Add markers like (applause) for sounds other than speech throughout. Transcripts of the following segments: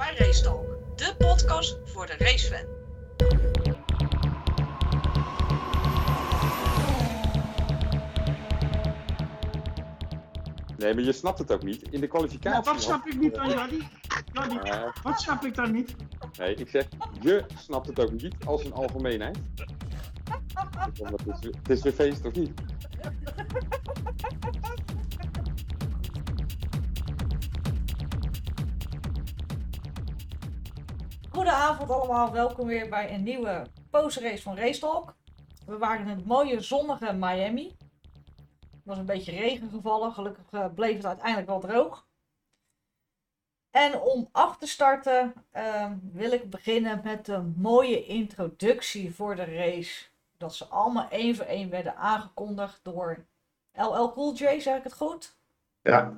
bij Race Talk, de podcast voor de racefan. Nee, maar je snapt het ook niet. In de kwalificatie... Nou, wat snap ik niet dan? Jordi, Eh, wat snap ik dan niet? nee, ik zeg, je snapt het ook niet als een algemeenheid. Het is, het is weer feest, of niet? Goedenavond allemaal, welkom weer bij een nieuwe postrace van Race Talk. We waren in het mooie zonnige Miami. Er was een beetje regen gevallen, gelukkig eh, bleef het uiteindelijk wel droog. En om af te starten eh, wil ik beginnen met een mooie introductie voor de race. Dat ze allemaal één voor één werden aangekondigd door LL Cool J, zeg ik het goed? Ja.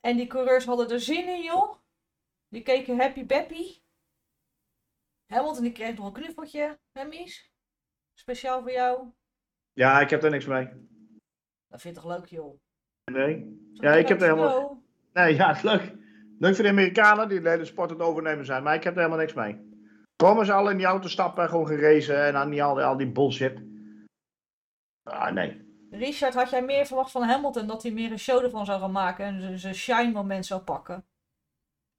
En die coureurs hadden er zin in, joh. Die keken happy bappy. Hamilton die kreeg nog een knuffeltje, hè Mies? Speciaal voor jou. Ja, ik heb er niks mee. Dat vind je toch leuk, joh? Nee. Ja, ik heb er helemaal-. Nee, ja, is (laughs) leuk. Leuk voor de Amerikanen die de hele sport aan het overnemen zijn, maar ik heb er helemaal niks mee. Komen ze al in die auto stappen en gewoon gaan racen en dan niet al die, al die bullshit. Ah, nee. Richard, had jij meer verwacht van Hamilton dat hij meer een show ervan zou gaan maken en zijn- zijn shine moment zou pakken?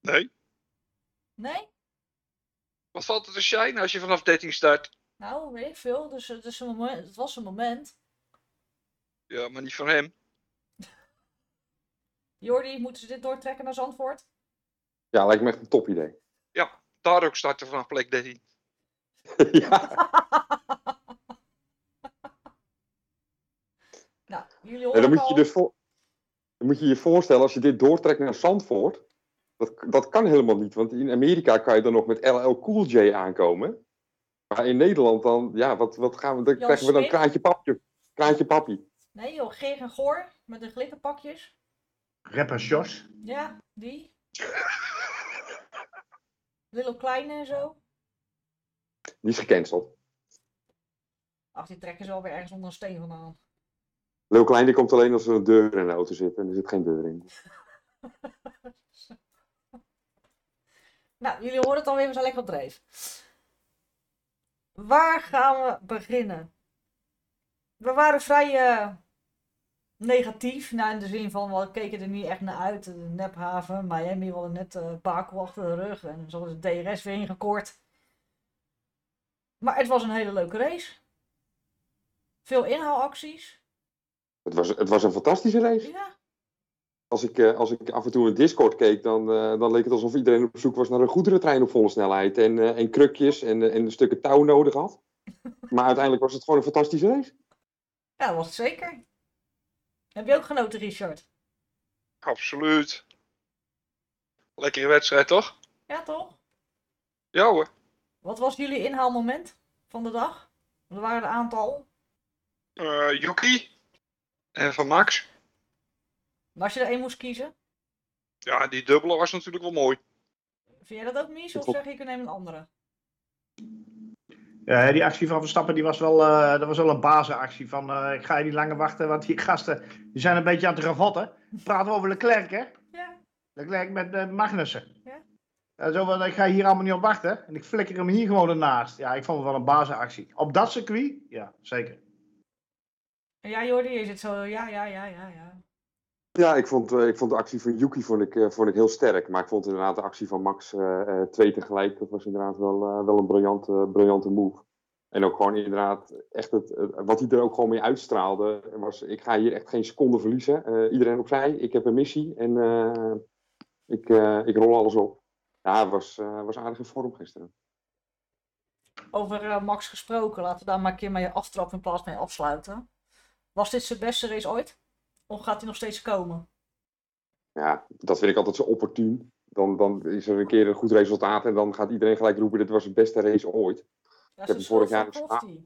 Nee. Nee? Wat valt er te shine als je vanaf 13 start? Nou, weet ik veel. Dus het, is een moment, het was een moment. Ja, maar niet van hem. (laughs) Jordi, moeten ze dit doortrekken naar Zandvoort? Ja, lijkt me echt een top idee. Daar ook starten vanaf plek 13. (laughs) ja. (laughs) nou, jullie Ja, horen dan, het moet je al. dus voor... dan moet je je voorstellen, als je dit doortrekt naar Zandvoort, dat, dat kan helemaal niet. Want in Amerika kan je dan nog met LL Cool J aankomen. Maar in Nederland dan, ja, wat, wat gaan we, dan Jan krijgen we dan Smit? kraantje papje. Kraantje papi. Nee joh, Geer en Goor met de glitterpakjes. Rapper Jos. Ja, die. (laughs) Lilo Kleine en zo. Die is gecanceld. Ach, die trekken ze wel weer ergens onder een steen vandaan. Leo Klein die komt alleen als er een deur in de auto zit en er zit geen deur in. (laughs) Nou, jullie horen het alweer, we zijn lekker op dreef. Waar gaan we beginnen? We waren vrij eh, negatief, nou in de zin van, we keken er niet echt naar uit. De nephaven, Miami, we hadden net uh, Bakel achter de rug en zo was de DRS weer ingekort. Maar het was een hele leuke race. Veel inhaalacties. Het was, het was een fantastische race. Ja, Als ik, eh, als ik af en toe in Discord keek, dan, eh, dan leek het alsof iedereen op zoek was naar een goederentrein op volle snelheid. En, eh, en krukjes en, en stukken touw nodig had. (laughs) Maar uiteindelijk was het gewoon een fantastische race. ja dat was het zeker. Heb je ook genoten, Richard? Absoluut. Lekkere wedstrijd, toch? Ja, toch? Ja hoor. Wat was jullie inhaalmoment van de dag? Er waren een aantal. Eh Yuki. En van Max. Maar als je er één moest kiezen, Ja, die dubbele was natuurlijk wel mooi. vind jij dat ook mies? Of zeg ik, ik neem een andere? Ja, die actie van Verstappen die was wel, eh, dat was wel een basisactie van eh, ik ga je niet langer wachten, want die gasten die zijn een beetje aan het ravotten. Praten we over Leclerc, hè? Ja. Leclerc met eh, Magnussen. Ja. Zo van, ik ga hier allemaal niet op wachten. En ik flikker hem hier gewoon ernaast. Ja, ik vond het wel een basisactie. Op dat circuit? Ja, zeker. En ja, Jordi, je zit zo, ja, ja, ja, ja, ja. Ja, ik vond, eh, ik vond de actie van Yuki vond ik, eh, vond ik heel sterk. Maar ik vond inderdaad de actie van Max eh, twee tegelijk, dat was inderdaad wel, wel een briljante, briljante move. En ook gewoon inderdaad, echt het, wat hij er ook gewoon mee uitstraalde, was ik ga hier echt geen seconde verliezen. Eh, iedereen opzij, ik heb een missie en ik, ik rol alles op. Ja, was, was aardig in vorm gisteren. Over Max gesproken, laten we daar maar een keer mee aftrappen in plaats van afsluiten. Was dit zijn beste race ooit? Of gaat hij nog steeds komen? Ja, dat vind ik altijd zo opportun. Dan, dan is er een keer een goed resultaat en dan gaat iedereen gelijk roepen, dit was de beste race ooit. Dat heb is de hem vorig jaar Crofty.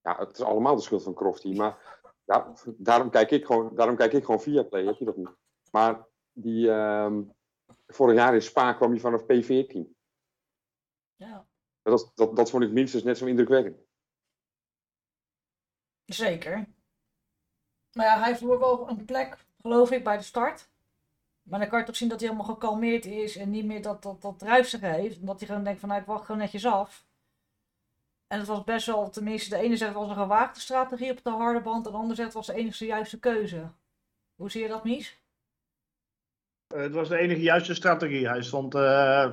Ja, het is allemaal de schuld van Crofty. Maar ja, daarom, kijk ik gewoon, daarom kijk ik gewoon via Play, heb je dat niet. Maar die, ehm, vorig jaar in Spa kwam je vanaf P14. Ja, Dat, dat, dat vond ik minstens net zo indrukwekkend. zeker. Maar ja, hij verloor wel een plek, geloof ik, bij de start. Maar dan kan je toch zien dat hij helemaal gekalmeerd is en niet meer dat, dat, dat heeft. Omdat hij gewoon denkt van nou ik wacht gewoon netjes af. En het was best wel, tenminste de ene zet was een gewaagde strategie op de harde band. En de andere zet was de enige juiste keuze. Hoe zie je dat, Mies? Eh, het was de enige juiste strategie. Hij stond eh,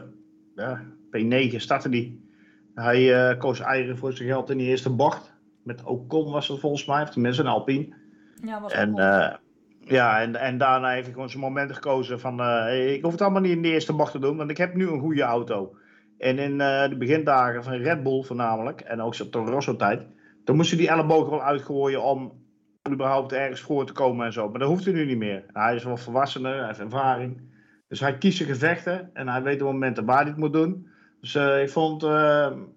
ja, P9 startte die. Hij eh, koos eieren voor zijn geld in die eerste bocht. Met Ocon was het volgens mij, of tenminste een Alpine. Ja, was En, eh, ja, en, en daarna heeft hij gewoon zijn momenten gekozen van... eh, ik hoef het allemaal niet in de eerste bocht te doen, want ik heb nu een goede auto. En in eh, de begindagen van Red Bull voornamelijk, en ook zijn Toro Rosso tijd... toen moest hij die ellebogen wel uitgooien om überhaupt ergens voor te komen en zo. Maar dat hoeft hij nu niet meer. Hij is wel volwassener, hij heeft ervaring. Dus hij kiest zijn gevechten en hij weet de momenten waar hij het moet doen. Dus ik vond een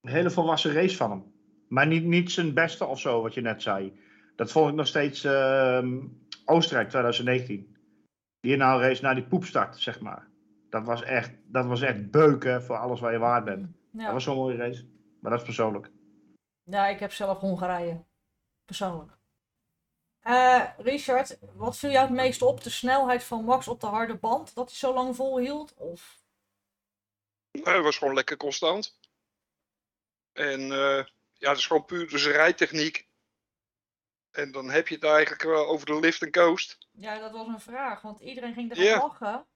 hele volwassen race van hem. Maar niet, niet zijn beste of zo, wat je net zei. Dat vond ik nog steeds ehm, Oostenrijk 2019. Die nou race naar die poepstart, zeg maar. Dat was echt, dat was echt beuken voor alles waar je waard bent. Dat was zo'n mooie race. Maar dat is persoonlijk. ja, ik heb zelf Hongarije. Persoonlijk. Eh, Richard, wat viel jou het meest op? De snelheid van Max op de harde band? Dat hij zo lang volhield? Of... Hij was gewoon lekker constant. En eh, ja, het is gewoon puur dus rijtechniek. En dan heb je het eigenlijk wel over de lift en coast. Ja, dat was een vraag, want iedereen ging er Ja. lachen.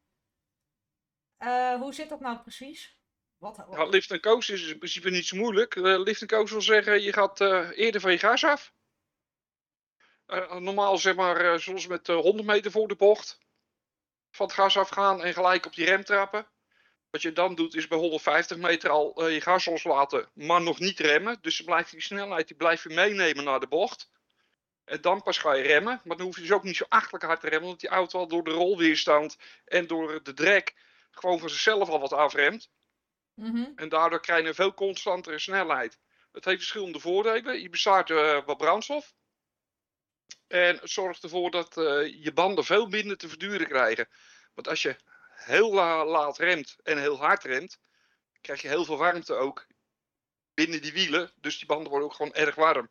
Eh, hoe zit dat nou precies? Wat, wat- Ja, lift en coast is in principe niet zo moeilijk. Eh, lift en coast wil zeggen, je gaat eh, eerder van je gas af. Eh, normaal zeg maar, eh, zoals met eh, 100 meter voor de bocht. Van het gas afgaan en gelijk op die rem trappen. Wat je dan doet is bij 150 meter al eh, je gas loslaten, maar nog niet remmen. Dus blijft die snelheid die blijf je meenemen naar de bocht. En dan pas ga je remmen. Maar dan hoef je dus ook niet zo achterlijk hard te remmen. Want die auto al door de rolweerstand en door de drek gewoon van zichzelf al wat afremt. Mhm. En daardoor krijg je een veel constantere snelheid. Het heeft verschillende voordelen. Je bespaart eh, wat brandstof. En het zorgt ervoor dat eh, je banden veel minder te verduren krijgen. Want als je heel la- laat remt en heel hard remt, krijg je heel veel warmte ook binnen die wielen. Dus die banden worden ook gewoon erg warm.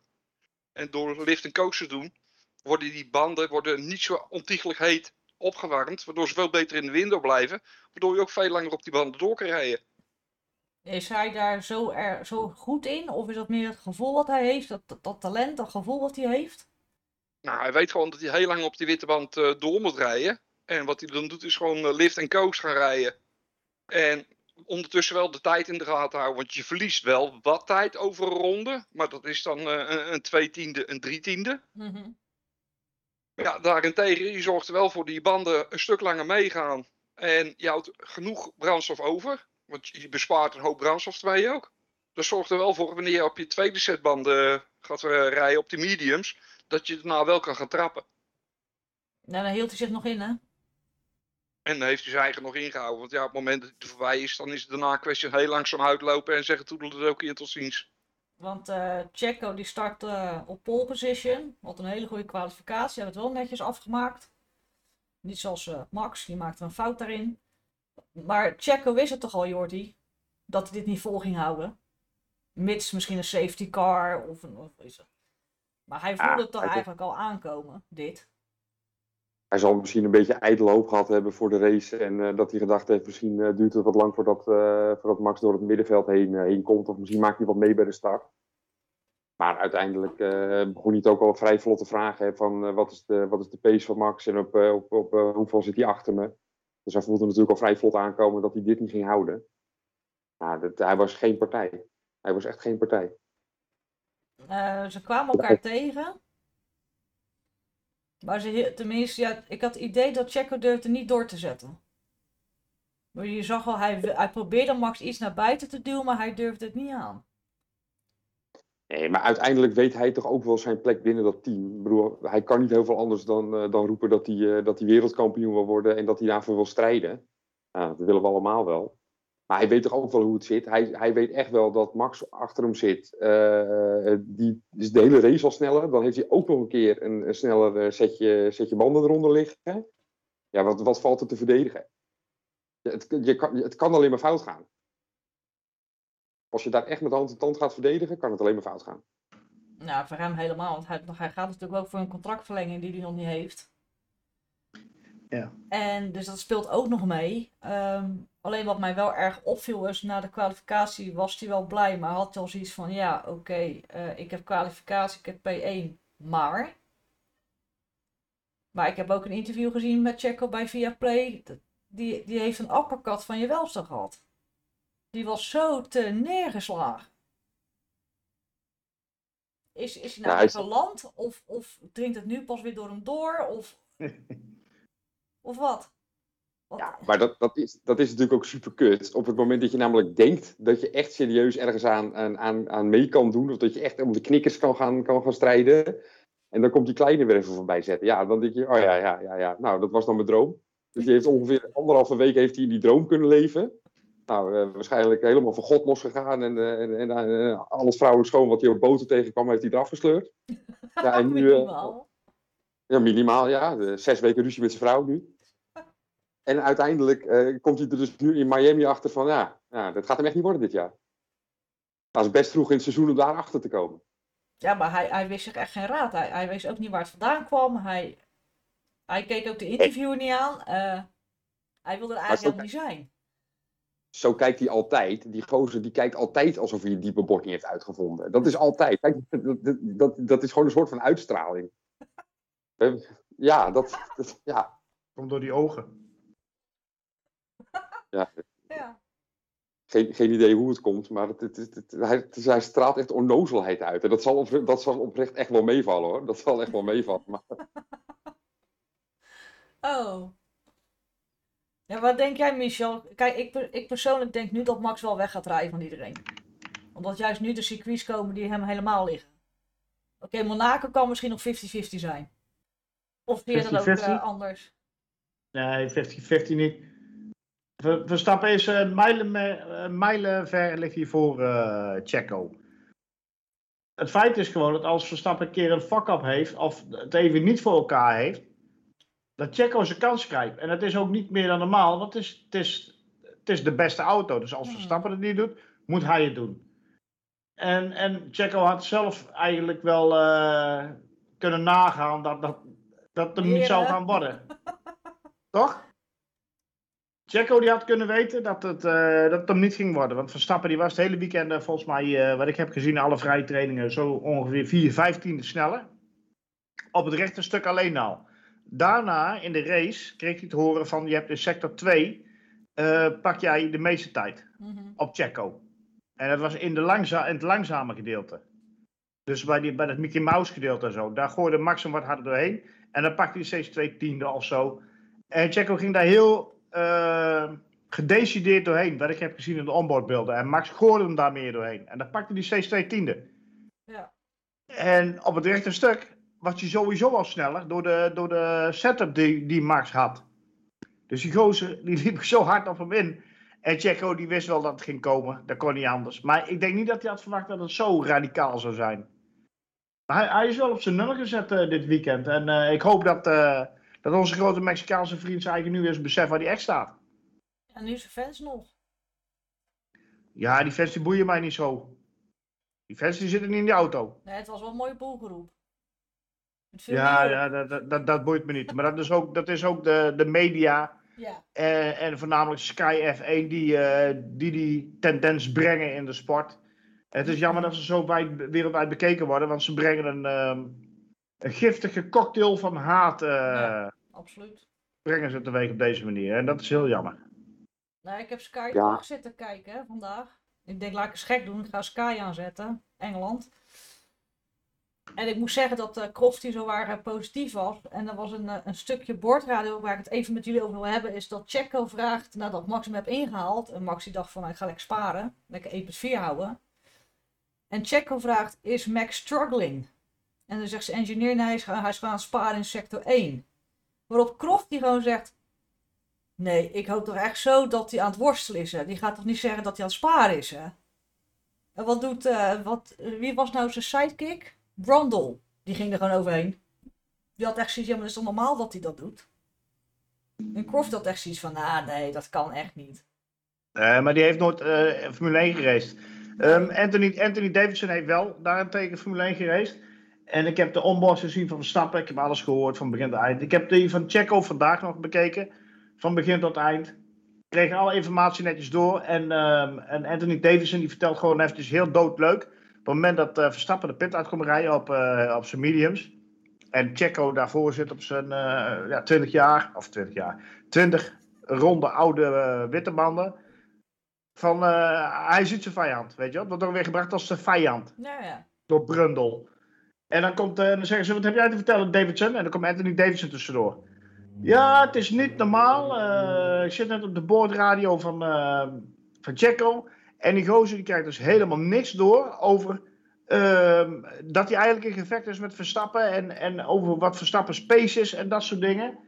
En door lift en coast te doen, worden die banden worden niet zo ontiegelijk heet opgewarmd. Waardoor ze veel beter in de window blijven. Waardoor je ook veel langer op die banden door kan rijden. Is hij daar zo, er, zo goed in? Of is dat meer het gevoel wat hij heeft? Dat, dat, dat talent, dat gevoel wat hij heeft? Nou, hij weet gewoon dat hij heel lang op die witte band eh, door moet rijden. En wat hij dan doet is gewoon eh, lift en coast gaan rijden. En ondertussen wel de tijd in de gaten houden. Want je verliest wel wat tijd over een ronde. Maar dat is dan eh, een, twee tiende, een drie tiende. Mhm. Ja, daarentegen, je zorgt er wel voor dat die banden een stuk langer meegaan. En je houdt genoeg brandstof over. Want je bespaart een hoop brandstof ermee ook. Dat zorgt er wel voor wanneer je op je tweede set banden gaat eh, rijden op de mediums. Dat je daarna wel kan gaan trappen. Nou, dan hield hij zich nog in, hè? En dan heeft hij zijn eigen nog ingehouden. Want ja, op het moment dat het voorbij is, dan is het daarna een kwestie heel langzaam uitlopen en zeggen toedel het ook in tot ziens. Want eh Checo die start eh, op pole position. Wat een hele goede kwalificatie. Hij heeft het wel netjes afgemaakt. Niet zoals eh, Max, die maakte een fout daarin. Maar Checo wist het toch al, Jordi, dat hij dit niet vol ging houden. Mits misschien een safety car of een... Of iets. Maar hij voelde Ah, het toch hij- eigenlijk al aankomen, dit. Hij zal misschien een beetje ijdele hoop gehad hebben voor de race. En eh, dat hij gedacht heeft, misschien eh, duurt het wat lang voordat, eh, voordat Max door het middenveld heen, heen komt. Of misschien maakt hij wat mee bij de start. Maar uiteindelijk begon hij het ook al vrij vlot te vragen. Hè, van wat, is de, wat is de pace van Max en op, op, op hoeveel zit hij achter me. Dus hij voelde natuurlijk al vrij vlot aankomen dat hij dit niet ging houden. Nou, dat, hij was geen partij. Hij was echt geen partij. Ze kwamen elkaar tegen. Maar ze, tenminste, ja, ik had het idee dat Checo durfde niet door te zetten. Maar je zag al, hij, hij probeerde Max iets naar buiten te duwen, maar hij durfde het niet aan. Nee, maar uiteindelijk weet hij toch ook wel zijn plek binnen dat team. Ik bedoel, hij kan niet heel veel anders dan, eh, dan roepen dat hij, eh, dat hij wereldkampioen wil worden en dat hij daarvoor wil strijden. Nou, dat willen we allemaal wel. Maar hij weet toch ook wel hoe het zit. Hij, hij weet echt wel dat Max achter hem zit. Eh, die is de hele race al sneller. Dan heeft hij ook nog een keer een, sneller eh, setje, setje banden eronder liggen. Ja, wat, wat valt er te verdedigen? Het, je kan, het kan alleen maar fout gaan. Als je daar echt met hand en tand gaat verdedigen, kan het alleen maar fout gaan. Nou, voor hem helemaal, want hij, hij gaat natuurlijk ook voor een contractverlenging die hij nog niet heeft. Ja. En dus dat speelt ook nog mee. Ehm, alleen wat mij wel erg opviel is, na de kwalificatie was hij wel blij, maar had hij al zoiets van, ja, oké, eh, ik heb kwalificatie, ik heb P1, maar... Maar ik heb ook een interview gezien met Checo bij Viaplay. Die, die heeft een uppercut van je welste gehad. Die was zo te neergeslagen. Is, is hij nou is- geland? Of, of dringt het nu pas weer door hem door? Of, (laughs) of wat? Wat- Ja, maar dat, dat, is, dat is natuurlijk ook super kut. Op het moment dat je namelijk denkt dat je echt serieus ergens aan, aan, aan, mee kan doen. Of dat je echt om de knikkers kan gaan, kan gaan strijden. En dan komt die kleine weer even voorbij zetten. Ja, dan denk je, oh ja, ja, ja, ja. Nou, dat was dan mijn droom. Dus die heeft ongeveer anderhalve week heeft hij in die droom kunnen leven. Nou, eh, waarschijnlijk helemaal van God losgegaan. En, eh, en, en eh, alles vrouwelijk schoon wat hij op boten tegenkwam, heeft hij eraf gesleurd. (laughs) Ja, en nu, Minimaal. ja, minimaal, ja. Zes weken ruzie met zijn vrouw nu. En uiteindelijk eh, komt hij er dus nu in Miami achter van, ja, ja, dat gaat hem echt niet worden dit jaar. Dat is best vroeg in het seizoen om daar achter te komen. Ja, maar hij, hij wist zich echt geen raad. Hij, hij wist ook niet waar het vandaan kwam. Hij, hij keek ook de interviewer niet aan. Eh, hij wilde er eigenlijk niet zijn. Zo kijkt hij altijd. Die gozer die kijkt altijd alsof hij het diepe bord niet heeft uitgevonden. Dat is altijd. Kijk, dat, dat, dat, is gewoon een soort van uitstraling. (laughs) Eh, Ja, dat, dat- ja, Komt door die ogen. Ja. Ja. Geen, geen idee hoe het komt, maar het, het, het, het- hij, hij straalt echt onnozelheid uit. En dat zal, op, dat zal oprecht echt wel meevallen hoor. Dat zal echt wel meevallen. Maar (laughs) Oh. Ja, wat denk jij, Michel? Kijk, ik, ik persoonlijk denk nu dat Max wel weg gaat rijden van iedereen. Omdat juist nu de circuits komen die hem helemaal liggen. Oké, Monaco kan misschien nog 50-50 zijn. Of je dat ook 50-50? eh, anders? Nee, 50-50 niet. Ver- Verstappen is eh, mijlen, me- eh, mijlen ver ligt hier voor eh Checo. Het feit is gewoon dat als Verstappen een keer een fuck-up heeft, of het even niet voor elkaar heeft, dat Checo zijn kans krijgt. En dat is ook niet meer dan normaal, want het is, het is, het is de beste auto. Dus als Hmm. Verstappen het niet doet, moet hij het doen. En, en Checo had zelf eigenlijk wel kunnen nagaan dat, dat, dat het hem niet zou gaan worden. (laughs) Toch? Checo die had kunnen weten dat het, eh, dat het hem niet ging worden. Want Verstappen die was het hele weekend eh, volgens mij, eh, wat ik heb gezien, alle vrije trainingen, zo ongeveer 4, 15 sneller. Op het rechte stuk alleen al. Daarna in de race kreeg hij te horen van je hebt in sector 2 eh, pak jij de meeste tijd Mhm. op Checo. En dat was in, de langza in het langzame gedeelte. Dus bij, die, bij het Mickey Mouse gedeelte en zo. Daar gooide Max hem wat harder doorheen. En dan pakte hij steeds twee tiende of zo. En Checo ging daar heel eh, gedecideerd doorheen. Wat ik heb gezien in de onboardbeelden. En Max gooide hem daar meer doorheen. En dan pakte hij steeds twee tiende. Ja. En op het rechte stuk was hij sowieso al sneller. Door de, door de setup die, die Max had. Dus die gozer die liep (laughs) zo hard op hem in. En Checo die wist wel dat het ging komen. Dat kon niet anders. Maar ik denk niet dat hij had verwacht dat het zo radicaal zou zijn. Maar hij, hij is wel op zijn nul gezet eh, dit weekend. En eh, ik hoop dat, dat onze grote Mexicaanse vriend zijn eigen nu eens beseft waar hij echt staat. En nu zijn fans nog. Ja, die fans die boeien mij niet zo. Die fans die zitten niet in die auto. Nee, het was wel een mooie boelgeroep. Ja, ja dat, dat, dat, boeit me niet. Maar dat is ook, dat is ook de, de media ja. en, en voornamelijk Sky F1 die, eh, die die tendens brengen in de sport. Het is jammer dat ze zo wijd, wereldwijd bekeken worden, want ze brengen een, ehm, een giftige cocktail van haat eh, Ja. absoluut. brengen ze teweeg op deze manier. En dat is heel jammer. Nou, ik heb Sky Ja. zitten kijken hè, vandaag. Ik denk, laat ik eens gek doen. Ik ga Sky aanzetten. Engeland. En ik moet zeggen dat uh, Crofty zo waar positief was. En er was een, eh, een stukje bordradio waar ik het even met jullie over wil hebben. Is dat Checo vraagt nadat Max hem heeft ingehaald. En Max die dacht van, nou, ik ga lekker sparen. Lekker 1.4 houden. En Checo vraagt, is Max struggling? En dan zegt zijn engineer, nee, hij is, hij is gewoon aan het sparen in sector 1. Waarop Crofty gewoon zegt, Nee, ik hoop toch echt zo dat hij aan het worstelen is. Hè? Die gaat toch niet zeggen dat hij aan het sparen is, hè? En wat doet, eh, wat, wie was nou zijn sidekick? Brundle. Die ging er gewoon overheen. Die had echt zoiets, ja, maar is toch normaal dat hij dat doet? En Croft had echt zoiets van, ah nee, dat kan echt niet. Eh, maar die heeft nooit eh, Formule 1 geraced. Ehm, Anthony, Anthony Davidson heeft wel daarentegen Formule 1 geraced. En ik heb de onboard gezien van Verstappen. Ik heb alles gehoord van begin tot eind. Ik heb die van Checo vandaag nog bekeken. Van begin tot eind. Ik kreeg alle informatie netjes door. En, ehm, en Anthony Davidson die vertelt gewoon eventjes heel doodleuk. Op het moment dat eh, Verstappen de pit uit komt rijden op, eh, op zijn mediums. En Checo daarvoor zit op zijn eh, ja, 20 jaar. Of 20 jaar. 20 ronde oude witte banden. Van hij ziet zijn vijand. Weet je wel? Dat wordt weer gebracht als zijn vijand Nou ja. door Brundle. En dan, komt, eh, dan zeggen ze, wat heb jij te vertellen, Davidson? En dan komt Anthony Davidson tussendoor. Ja, het is niet normaal. Eh, ik zit net op de boordradio van, eh van Checo. En die gozer die krijgt dus helemaal niks door over ehm, dat hij eigenlijk in gevecht is met Verstappen. En, en over wat Verstappen space is en dat soort dingen.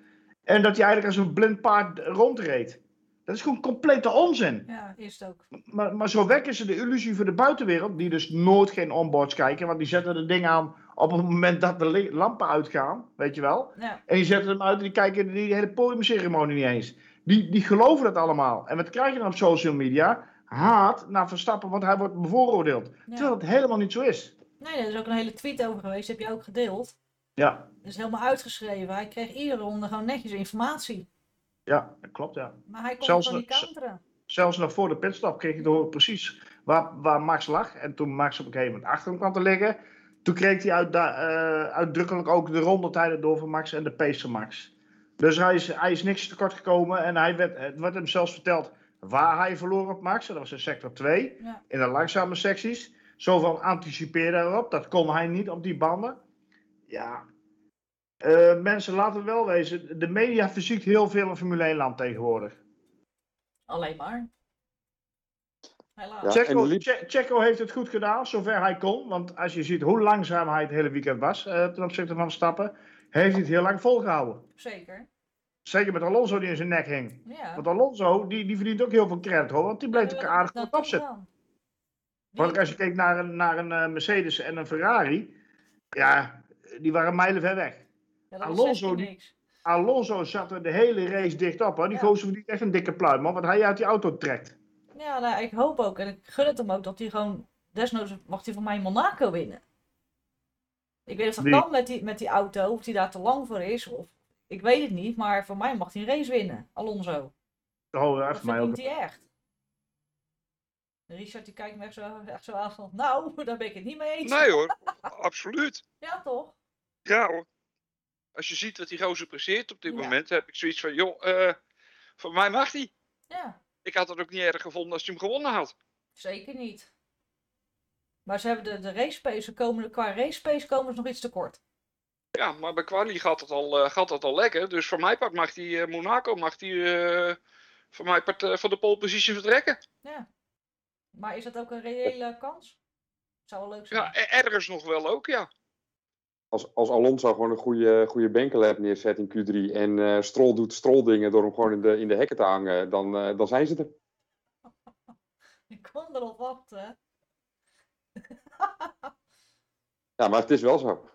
En dat hij eigenlijk als een blind paard rondreed. Dat is gewoon complete onzin. Ja, is het ook. Maar, maar zo wekken ze de illusie voor de buitenwereld, die dus nooit geen onboards kijken, want die zetten de ding aan op het moment dat de lampen uitgaan, weet je wel. Ja. En die zetten hem uit en die kijken die hele podiumceremonie niet eens. Die, die geloven dat allemaal. En wat krijg je dan op social media? Haat naar Verstappen, want hij wordt bevooroordeeld. Terwijl het helemaal niet zo is. Nee, er is ook een hele tweet over geweest, heb je ook gedeeld. Ja, Dat is helemaal uitgeschreven. Hij kreeg iedere ronde gewoon netjes informatie. ja dat klopt ja. Maar hij kon Zelfs niet nog- counteren. Zelfs nog voor de pitstop kreeg je te horen precies waar, waar Max lag. En toen Max op een gegeven moment achter hem kwam te liggen, toen kreeg hij uit, eh, uitdrukkelijk ook de rondetijden door van Max en de pace van Max. Dus hij is, hij is niks tekort gekomen en hij werd, het werd hem zelfs verteld waar hij verloor op Max. Dat was in sector 2, Ja. in de langzame secties. Zo van anticipeer daarop, dat kon hij niet op die banden. Ja, Eh, mensen laten het wel wezen, de media verziekt heel veel in Formule 1 land tegenwoordig. Alleen maar. Helaas. Ja. Checo, liep- Checo heeft het goed gedaan, zover hij kon. Want als je ziet hoe langzaam hij het hele weekend was eh, ten opzichte van Stappen, heeft hij het heel lang volgehouden. Zeker. Zeker met Alonso die in zijn nek hing. Ja. Want Alonso, die, die verdient ook heel veel credit hoor, want die bleef dat- aardig goed opzetten. Want als je keek naar een, naar een eh, Mercedes en een Ferrari, ja, die waren mijlen ver weg. ja, Alonso is 16 die- niks. Alonso zat er de hele race dicht op. Hoor. Die Ja. gozer verdient echt een dikke pluim, hoor, wat hij uit die auto trekt. Ja, nou, ik hoop ook. En ik gun het hem ook dat hij gewoon... Desnoods mag hij van mij in Monaco winnen. Ik weet niet of dat kan met die, met die auto. Of hij daar te lang voor is. Of, ik weet het niet. Maar voor mij mag hij een race winnen. Alonso. Oh, ja, Dat voor mij ook. hij echt. Richard die kijkt me echt zo, echt zo aan van... Nou, (laughs) daar ben ik het niet mee eens. Nee hoor, absoluut. (laughs) Ja, toch? Ja hoor. Als je ziet wat die gozer presteert op dit Ja. moment, heb ik zoiets van, joh, eh voor mij mag hij. Ja, Ik had het ook niet erg gevonden als hij hem gewonnen had. zeker niet. Maar ze hebben de, de race pace, komen, qua race pace komen ze nog iets tekort. Ja, maar bij Quali gaat het al, eh, gaat het al lekker. Dus voor mij part mag die eh, Monaco mag die, eh, voor mij part van de pole position vertrekken. Ja. Maar is dat ook een reële kans? Zou wel leuk zijn. Ja, e- ergens nog wel ook, ja. Als, als Alonso gewoon een goede, goede benkelab neerzet in Q3 en eh Stroll doet stroldingen door hem gewoon in de, in de hekken te hangen, dan, eh, dan zijn ze er. (laughs) Ik kon erop wachten. (laughs) Ja, maar het is wel zo.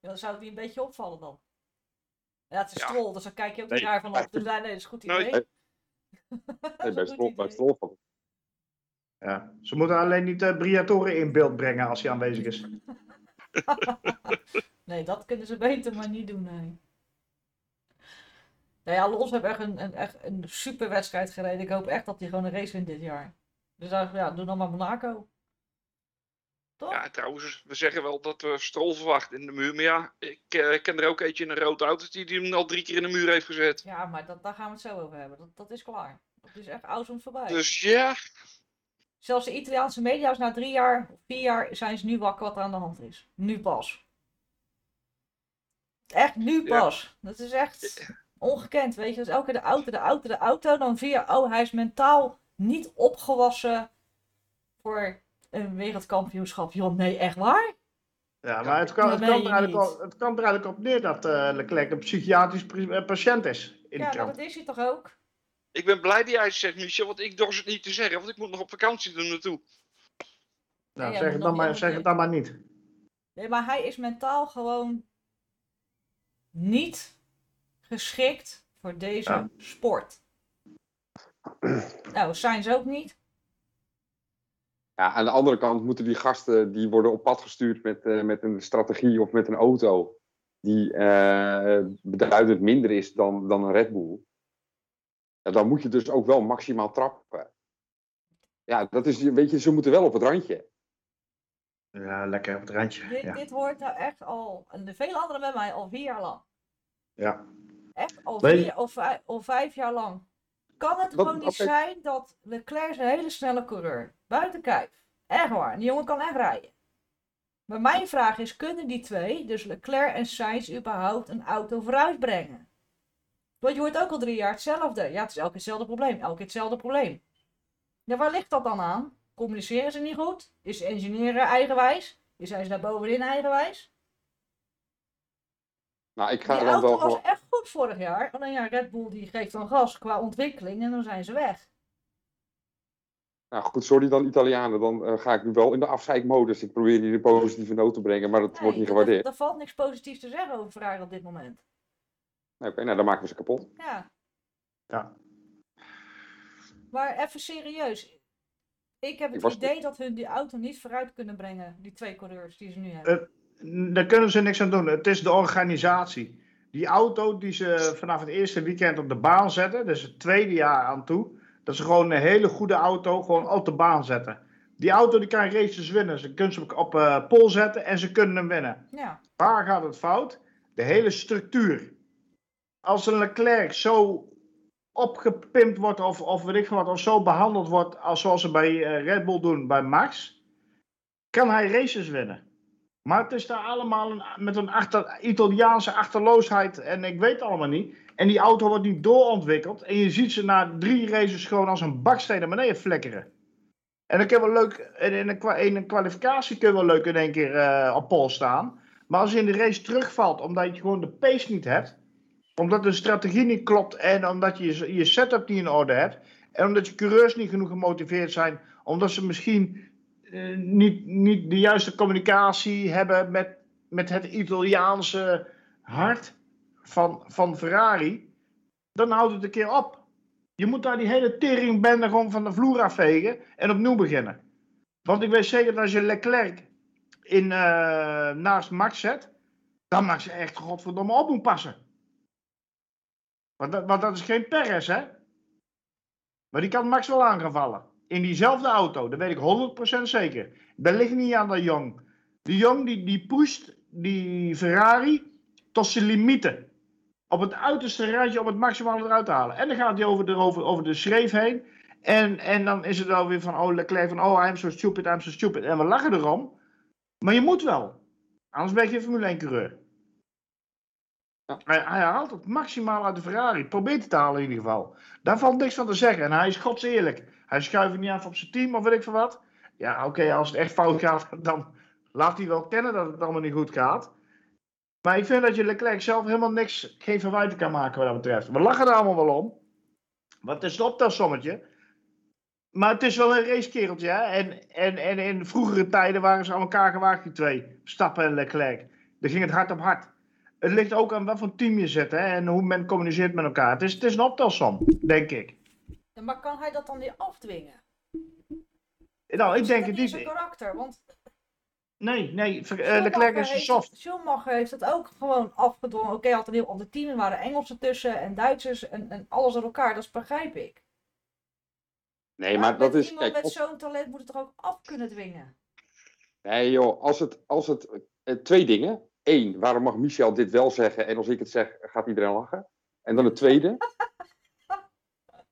Ja, dan zou het niet een beetje opvallen dan. Ja, het is Ja. strol, dus dan kijk je ook niet Nee. raar van op. Dus (laughs) nee, nee, dat is een goed idee. Nee. Bij goed Stroll, bij idee. Stroll van- Ja. Ze moeten alleen niet de Briatore in beeld brengen als hij aanwezig is. (laughs) nee, dat kunnen ze beter maar niet doen. Nee. Nee, Alonso heeft echt een, een, echt een super wedstrijd gereden. Ik hoop echt dat hij gewoon een race wint dit jaar. Dus ja, doe dan maar Monaco. Toch? Ja, trouwens, we zeggen wel dat we Stroll verwachten in de muur. Maar ja, ik eh, ken er ook eentje in een rood auto die, die hem al drie keer in de muur heeft gezet. Ja, maar dat, daar gaan we het zo over hebben. Dat, dat is klaar. Dat is echt awesome voorbij. Dus ja, Zelfs de Italiaanse media's na drie jaar, vier jaar, zijn ze nu wakker wat er aan de hand is. Nu pas. Echt nu Ja. pas. Dat is echt ongekend, weet je. Dus elke keer de auto, de auto, de auto. Dan via, oh, hij is mentaal niet opgewassen voor een wereldkampioenschap. Joh, nee, echt waar? Ja, maar het, kan, het, kan er eigenlijk het kan er eigenlijk op neer dat eh, Leclerc een psychiatrisch patiënt is in de Ja, krant. dat is hij toch ook? Ik ben blij die hij zegt, Michel, want ik dorst het niet te zeggen. Want ik moet nog op vakantie doen naartoe. Nou, Ja, zeg, maar het dan maar, niet zeg het dan maar niet. Nee, maar hij is mentaal gewoon niet geschikt voor deze Ja. sport. Nou, zijn ze ook niet. Ja, aan de andere kant moeten die gasten, die worden op pad gestuurd met, eh, met een strategie of met een auto die eh, beduidend minder is dan, dan een Red Bull. Ja, dan moet je dus ook wel maximaal trappen. Ja, dat is, weet je, ze moeten wel op het randje. Ja, lekker op het randje. Dit, Ja. dit hoort nou echt al, en de vele anderen met mij, al vier jaar lang. ja. Echt al vier of vijf, of vijf jaar lang. Kan het Wat- gewoon niet zijn dat Leclerc is een hele snelle coureur. Buiten kijf. Echt waar. Die jongen kan echt rijden. Maar mijn vraag is, kunnen die twee, dus Leclerc en Sainz, überhaupt een auto vooruit brengen? Want je hoort ook al drie jaar hetzelfde. Ja, het is elke keer hetzelfde probleem. Elke keer hetzelfde probleem. Ja, waar ligt dat dan aan? Communiceren ze niet goed? Is engineer eigenwijs? Zijn ze daar bovenin eigenwijs? Nou, ik ga Die dan auto wel was echt goed vorig jaar. Alleen ja, Red Bull die geeft dan gas qua ontwikkeling en dan zijn ze weg. Nou goed, sorry dan Italianen. Dan eh, ga ik nu wel in de afzeikmodus. Ik probeer hier de positieve noot te brengen, maar dat wordt niet er- gewaardeerd. Er valt niks positiefs te zeggen over Ferrari op dit moment. Nou, Oké, nou dan maken we ze kapot. Ja, Ja. maar even serieus. Ik heb Ik het was- idee dat hun die auto niet vooruit kunnen brengen, die twee coureurs die ze nu hebben. Eh, Daar kunnen ze niks aan doen. Het is de organisatie. Die auto die ze vanaf het eerste weekend op de baan zetten, dus het tweede jaar aan toe, dat ze gewoon een hele goede auto gewoon op de baan zetten. Die auto die kan races winnen. Ze kunnen ze op, op eh, pol zetten en ze kunnen hem winnen. ja, Waar gaat het fout? De hele structuur. Als een Leclerc zo opgepimpt wordt of, of weet ik wat, of zo behandeld wordt als zoals ze bij eh, Red Bull doen bij Max, kan hij races winnen. Maar het is daar allemaal met een achter, Italiaanse achterloosheid en ik weet allemaal niet. En die auto wordt niet doorontwikkeld en je ziet ze na drie races gewoon als een baksteen naar beneden flikkeren. En dan kun wel leuk, in een, in een kwalificatie kun wel leuk in één keer eh, op pol staan. Maar als je in de race terugvalt omdat je gewoon de pace niet hebt, omdat de strategie niet klopt en omdat je je- setup niet in orde hebt, en omdat je coureurs niet genoeg gemotiveerd zijn, omdat ze misschien eh, niet, niet de juiste communicatie hebben met, met het Italiaanse hart van, van Ferrari, dan houdt het een keer op. Je moet daar die hele teringbende gewoon van de vloer afvegen en opnieuw beginnen. Want ik weet zeker dat als je Leclerc in, eh, naast Max zet, dan Max echt godverdomme op moet passen. Want dat, want dat is geen Perez, hè? Maar die kan Max wel aan gaan vallen. In diezelfde auto, dat weet ik 100% zeker. Dat ligt niet aan de Jong. De Jong die, die pusht die Ferrari tot zijn limieten. Op het uiterste randje om het maximaal eruit te halen. En dan gaat hij over de, over, de schreef heen. En, en dan is het wel weer van, oh Leclerc, van, oh I'm so stupid, I'm so stupid. En we lachen erom. Maar je moet wel. Anders ben je geen Formule 1 coureur. Hij, hij haalt het maximaal uit de Ferrari. Probeert het te halen in ieder geval. Daar valt niks van te zeggen. En hij is godseerlijk. Hij schuift niet af op zijn team of weet ik veel wat. Ja, oké, als het echt fout gaat, (laughs) dan laat hij wel kennen dat het allemaal niet goed gaat. Maar ik vind dat je Leclerc zelf helemaal niks, geen verwijten kan maken wat dat betreft. We lachen er allemaal wel om. Want het is een optelsommetje. Maar het is wel een racekereltje, hè. En, en, en in vroegere tijden waren ze aan elkaar gewaagd, die twee. Stappen en Leclerc. Dan ging het hard op hard. Het ligt ook aan wat voor team je zet, hè. En hoe men communiceert met elkaar. Het is, het is een optelsom, denk ik. Ja, maar kan hij dat dan weer afdwingen? Nou, ik Zit denk dat het niet niet. zijn karakter, want Nee, nee, eh, Leclerc is heeft- soft. Schumacher heeft het ook gewoon afgedwongen. Oké, hij had een heel ander team, er waren Engelsen tussen en Duitsers en, en alles door elkaar, dat begrijp ik. Nee, maar met dat is. iemand Kijk, met zo'n talent moet het toch ook af kunnen dwingen? Nee joh, als het, als het, eh, twee dingen. Eén, waarom mag Michel dit wel zeggen en als ik het zeg, gaat iedereen lachen? En dan het tweede.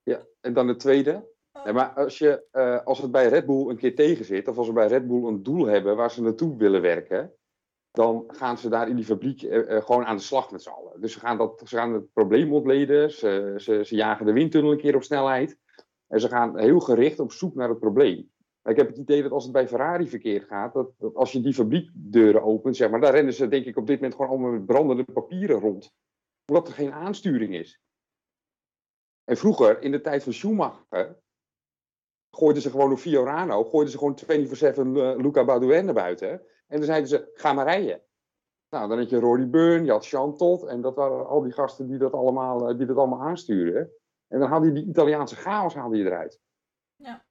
Ja, en dan het tweede. Maar als, je, eh, als het bij Red Bull een keer tegen zit, of als ze bij Red Bull een doel hebben waar ze naartoe willen werken, dan gaan ze daar in die fabriek eh, eh, gewoon aan de slag met z'n allen. Dus ze gaan, dat, ze gaan het probleem ontleden, ze, ze, ze jagen de windtunnel een keer op snelheid. En ze gaan heel gericht op zoek naar het probleem. Ik heb het idee dat als het bij Ferrari verkeerd gaat, dat, als je die fabriekdeuren opent, zeg maar, daar rennen ze denk ik op dit moment gewoon allemaal met brandende papieren rond. Omdat er geen aansturing is. En vroeger, in de tijd van Schumacher, gooiden ze gewoon op Fiorano, gooiden ze gewoon 24-7 eh, Luca Baudouin naar buiten. En dan zeiden ze, ga maar rijden. Nou, dan had je Rory Byrne, je had Jean Todt, en dat waren al die gasten die dat allemaal, eh, die dat allemaal aanstuurden. En dan haalde je die Italiaanse chaos haalde je eruit. Ja.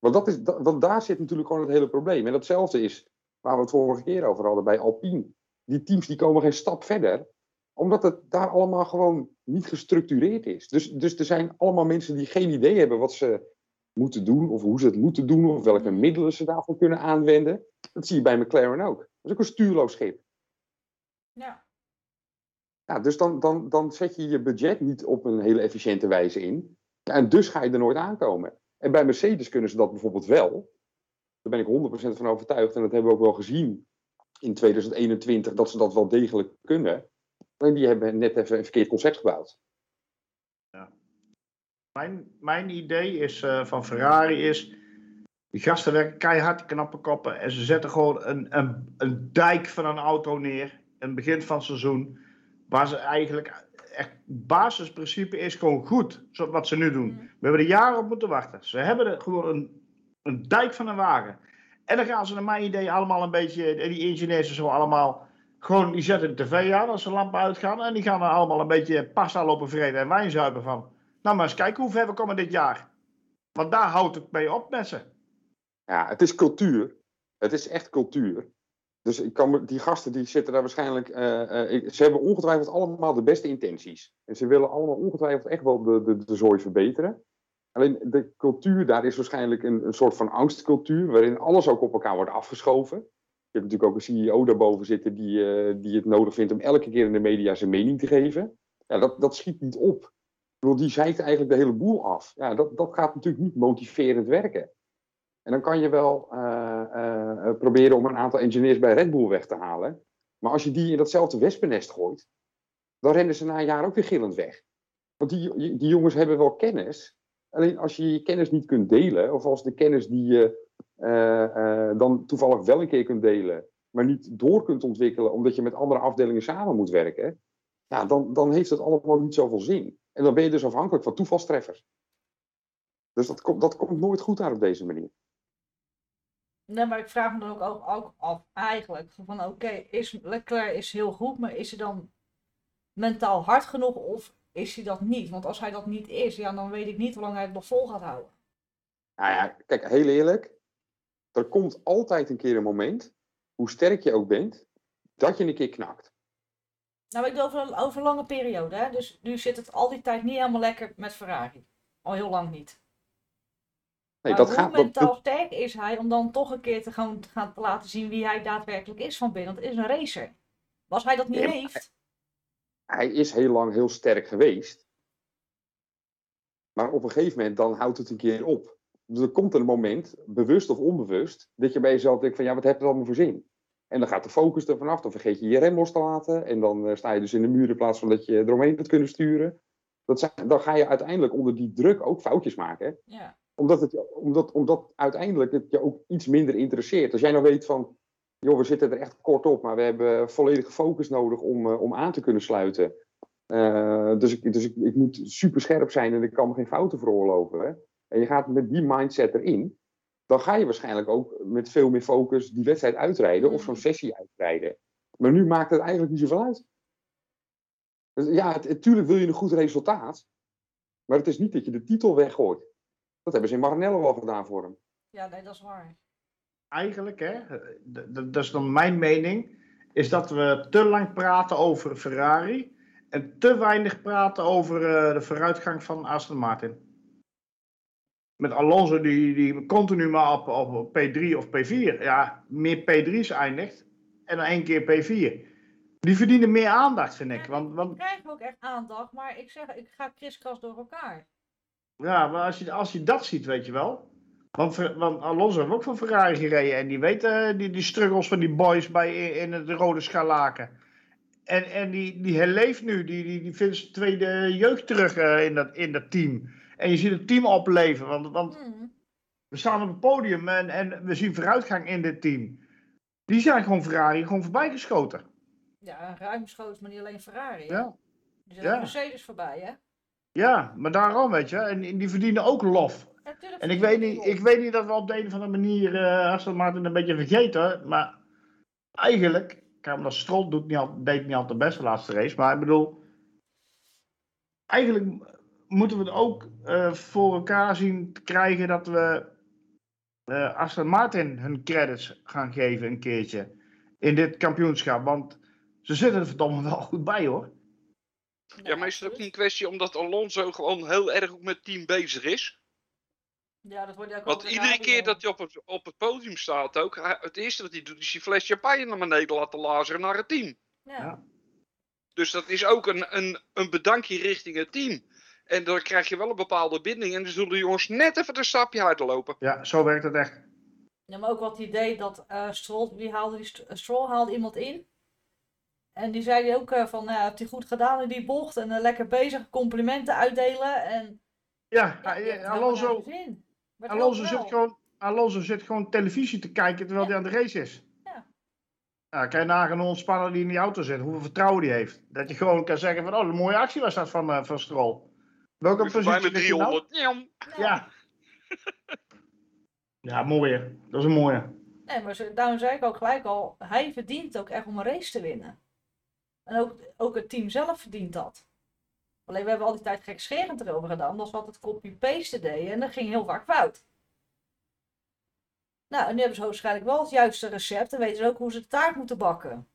Want, dat is, want daar zit natuurlijk gewoon het hele probleem. En datzelfde is waar we het vorige keer over hadden bij Alpine. Die teams die komen geen stap verder, omdat het daar allemaal gewoon niet gestructureerd is. Dus, dus er zijn allemaal mensen die geen idee hebben wat ze moeten doen, of hoe ze het moeten doen, of welke middelen ze daarvoor kunnen aanwenden. Dat zie je bij McLaren ook. Dat is ook een stuurloos schip. Ja. Ja, dus dan, dan, dan zet je je budget niet op een hele efficiënte wijze in. En dus ga je er nooit aankomen. En bij Mercedes kunnen ze dat bijvoorbeeld wel. Daar ben ik 100% van overtuigd. En dat hebben we ook wel gezien in 2021, dat ze dat wel degelijk kunnen. Alleen die hebben net even een verkeerd concept gebouwd. Mijn, mijn idee is, eh, van Ferrari is. Die gasten werken keihard, knappe koppen. En ze zetten gewoon een, een, een dijk van een auto neer. In het begin van het seizoen. Waar ze eigenlijk. Echt, basisprincipe is gewoon goed. Wat ze nu doen. Mm. We hebben er jaren op moeten wachten. Ze hebben er gewoon een, een dijk van een wagen. En dan gaan ze naar mijn idee allemaal een beetje. Die ingenieurs en zo allemaal. Gewoon, die zetten de tv aan als de lampen uitgaan. En die gaan dan allemaal een beetje pasta lopen vreten en wijn zuipen van. Nou, maar eens kijken hoe ver we komen dit jaar. Want daar houdt het mee op met ze. Ja, het is cultuur. Het is echt cultuur. Dus ik kan, die gasten die zitten daar waarschijnlijk. eh, eh, ze hebben ongetwijfeld allemaal de beste intenties. En ze willen allemaal ongetwijfeld echt wel de, de, de zooi verbeteren. Alleen de cultuur daar is waarschijnlijk een, een soort van angstcultuur. waarin alles ook op elkaar wordt afgeschoven. Je hebt natuurlijk ook een CEO daarboven zitten die, eh, die het nodig vindt om elke keer in de media zijn mening te geven. Ja, dat, dat schiet niet op. Ik die zeikt eigenlijk de hele boel af. Ja, dat, dat gaat natuurlijk niet motiverend werken. En dan kan je wel eh, proberen om een aantal engineers bij Red Bull weg te halen. Maar als je die in datzelfde wespennest gooit, dan rennen ze na een jaar ook weer gillend weg. Want die, die jongens hebben wel kennis. Alleen als je je kennis niet kunt delen, of als de kennis die je eh, eh, dan toevallig wel een keer kunt delen, maar niet door kunt ontwikkelen omdat je met andere afdelingen samen moet werken, ja, dan, dan heeft het allemaal niet zoveel zin. En dan ben je dus afhankelijk van toevalstreffers. Dus dat, komt dat komt nooit goed uit op deze manier. Nee, maar ik vraag me dan ook, ook, ook af, eigenlijk, van oké, is Leclerc is heel goed, maar is hij dan mentaal hard genoeg of is hij dat niet? Want als hij dat niet is, ja, dan weet ik niet hoe lang hij het nog vol gaat houden. Nou ja, kijk, heel eerlijk. Er komt altijd een keer een moment, hoe sterk je ook bent, dat je een keer knakt. Nou, ik bedoel over, over een lange periode, hè? dus nu zit het al die tijd niet helemaal lekker met Ferrari. Al heel lang niet. Nee, maar dat hoe gaat. dat- mentaal sterk is hij om dan toch een keer te gaan, te gaan laten zien wie hij daadwerkelijk is van binnen? Want het is een racer. Als hij dat niet Nee, heeft, hij is heel lang heel sterk geweest. Maar op een gegeven moment dan houdt het een keer op. Dus er komt een moment, bewust of onbewust, dat je bij jezelf denkt van ja, wat heb het allemaal voor zin? En dan gaat de focus er vanaf, dan vergeet je je rem los te laten. En dan eh, sta je dus in de muur in plaats van dat je eromheen kunt kunnen sturen. Dat zijn, dan ga je uiteindelijk onder die druk ook foutjes maken. ja. Omdat, het, omdat, omdat uiteindelijk het je ook iets minder interesseert. Als jij nou weet van, joh, we zitten er echt kort op, maar we hebben volledige focus nodig om, eh, om aan te kunnen sluiten. Eh, dus ik, dus ik, ik moet super scherp zijn en ik kan me geen fouten veroorloven. Hè? En je gaat met die mindset erin, dan ga je waarschijnlijk ook met veel meer focus die wedstrijd uitrijden of zo'n Mhm. sessie uitrijden. Maar nu maakt het eigenlijk niet zoveel uit. Dus ja, natuurlijk wil je een goed resultaat, maar het is niet dat je de titel weggooit. Dat hebben ze in Maranello al gedaan voor hem. ja, nee, dat is waar. Eigenlijk, hè, dat is dan mijn mening, is dat we te lang praten over Ferrari en te weinig praten over eh, de vooruitgang van Aston Martin. Met Alonso die, die continu maar op, op P3 of P4, ja, meer P3's eindigt en dan één keer P4. Die verdienen meer aandacht, vind ik. Ja, Want, die want krijgen ook echt aandacht, maar ik zeg, ik ga kriskras door elkaar. Ja, maar als je, als je dat ziet, weet je wel. Want, want Alonso heeft ook van Ferrari gereden. En die weet eh, die, die struggles van die boys bij, in, in het rode scharlaken. En, en die, die herleeft nu. Die, die, die vindt zijn tweede jeugd terug eh, in, dat, in dat team. En je ziet het team opleven. Want, want Hmm. we staan op het podium en, en we zien vooruitgang in dit team. Die zijn gewoon Ferrari gewoon voorbij geschoten. Ja, ruimschoots, maar niet alleen Ferrari. hè? Ja. Die zijn Ja. Mercedes voorbij, hè? Ja, maar daarom, weet je. En, en die verdienen ook lof. Ja, En ik weet, niet, ik weet niet dat we op de een of andere manier uh, Aston Martin een beetje vergeten. Maar eigenlijk, kijk, omdat Stroll doet niet al, deed niet altijd de beste laatste race. Maar ik bedoel, eigenlijk moeten we het ook uh, voor elkaar zien te krijgen dat we eh, Aston Martin hun credits gaan geven een keertje in dit kampioenschap. Want ze zitten er verdomme wel goed bij hoor. Ja, maar is het ook niet een kwestie omdat Alonso gewoon heel erg ook met team bezig is? Ja, dat wordt ook Want iedere keer dat hij op het, op het podium staat ook, hij- het eerste wat hij doet is die fles champagne naar beneden laten lazeren naar het team. Ja. Ja. Dus dat is ook een, een, een bedankje richting het team. En dan krijg je wel een bepaalde binding en dan zullen de jongens net even een stapje harder lopen. Ja, zo werkt het echt. Ja, maar ook wat het idee dat eh Stroll, wie haalde die, St- Stroll haalde iemand in. En die zei ook eh, van, ja, heeft hij goed gedaan in die bocht en eh, lekker bezig, complimenten uitdelen. En Ja, ja, eh, Alonso, zit gewoon, Alonso zit gewoon televisie te kijken terwijl Ja. hij aan de race is. Ja. Nou, kan je nagaan hoe ontspannen die in die auto zit, hoeveel vertrouwen die heeft. Dat je gewoon kan zeggen van, oh, een mooie actie was dat van, eh, van Stroll. Welke positie nou? 300. Njam. Nou, Ja. Ja, mooie. Dat is een mooie. Nee, maar daarom zei ik ook gelijk al, hij verdient ook echt om een race te winnen. En ook, ook het team zelf verdient dat. Alleen we hebben al die tijd gekscherend erover gedaan, omdat we altijd copy-paste deden en dat ging heel vaak fout. Nou, en nu hebben ze waarschijnlijk wel het juiste recept en weten ze ook hoe ze de taart moeten bakken.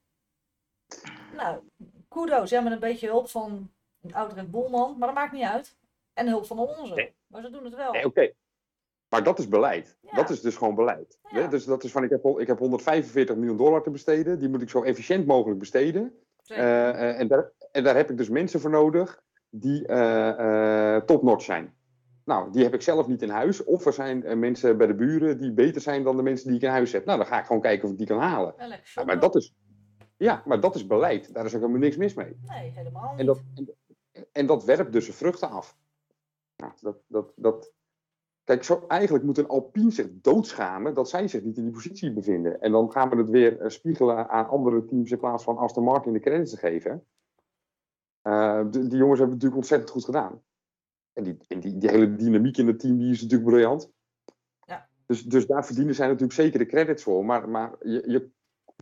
Nou, kudos, ja, met een beetje hulp van een oudere boelman, maar dat maakt niet uit. En hulp van onze. Nee. Maar ze doen het wel. Nee, oké. Maar dat is beleid. Ja. Dat is dus gewoon beleid. Ja. Dus dat is van, ik heb, ik heb 145 miljoen dollar te besteden. Die moet ik zo efficiënt mogelijk besteden. Eh, eh, en, daar, en daar heb ik dus mensen voor nodig die eh, top-notch zijn. Nou, die heb ik zelf niet in huis. Of er zijn mensen bij de buren die beter zijn dan de mensen die ik in huis heb. Nou, dan ga ik gewoon kijken of ik die kan halen. Maar dat is, ja, maar dat is beleid. Daar is ook helemaal niks mis mee. Nee, helemaal niet. En dat, en, en dat werpt dus zijn vruchten af. Nou, dat, dat, dat... Kijk, zo, eigenlijk moet een Alpine zich doodschamen dat zij zich niet in die positie bevinden. En dan gaan we het weer eh, spiegelen aan andere teams in plaats van Aston Martin de credits te geven. Eh, de- die jongens hebben het natuurlijk ontzettend goed gedaan. En die, en die, die hele dynamiek in het team die is natuurlijk briljant. Ja. Dus, dus daar verdienen zij natuurlijk zeker de credits voor. Maar, maar je, je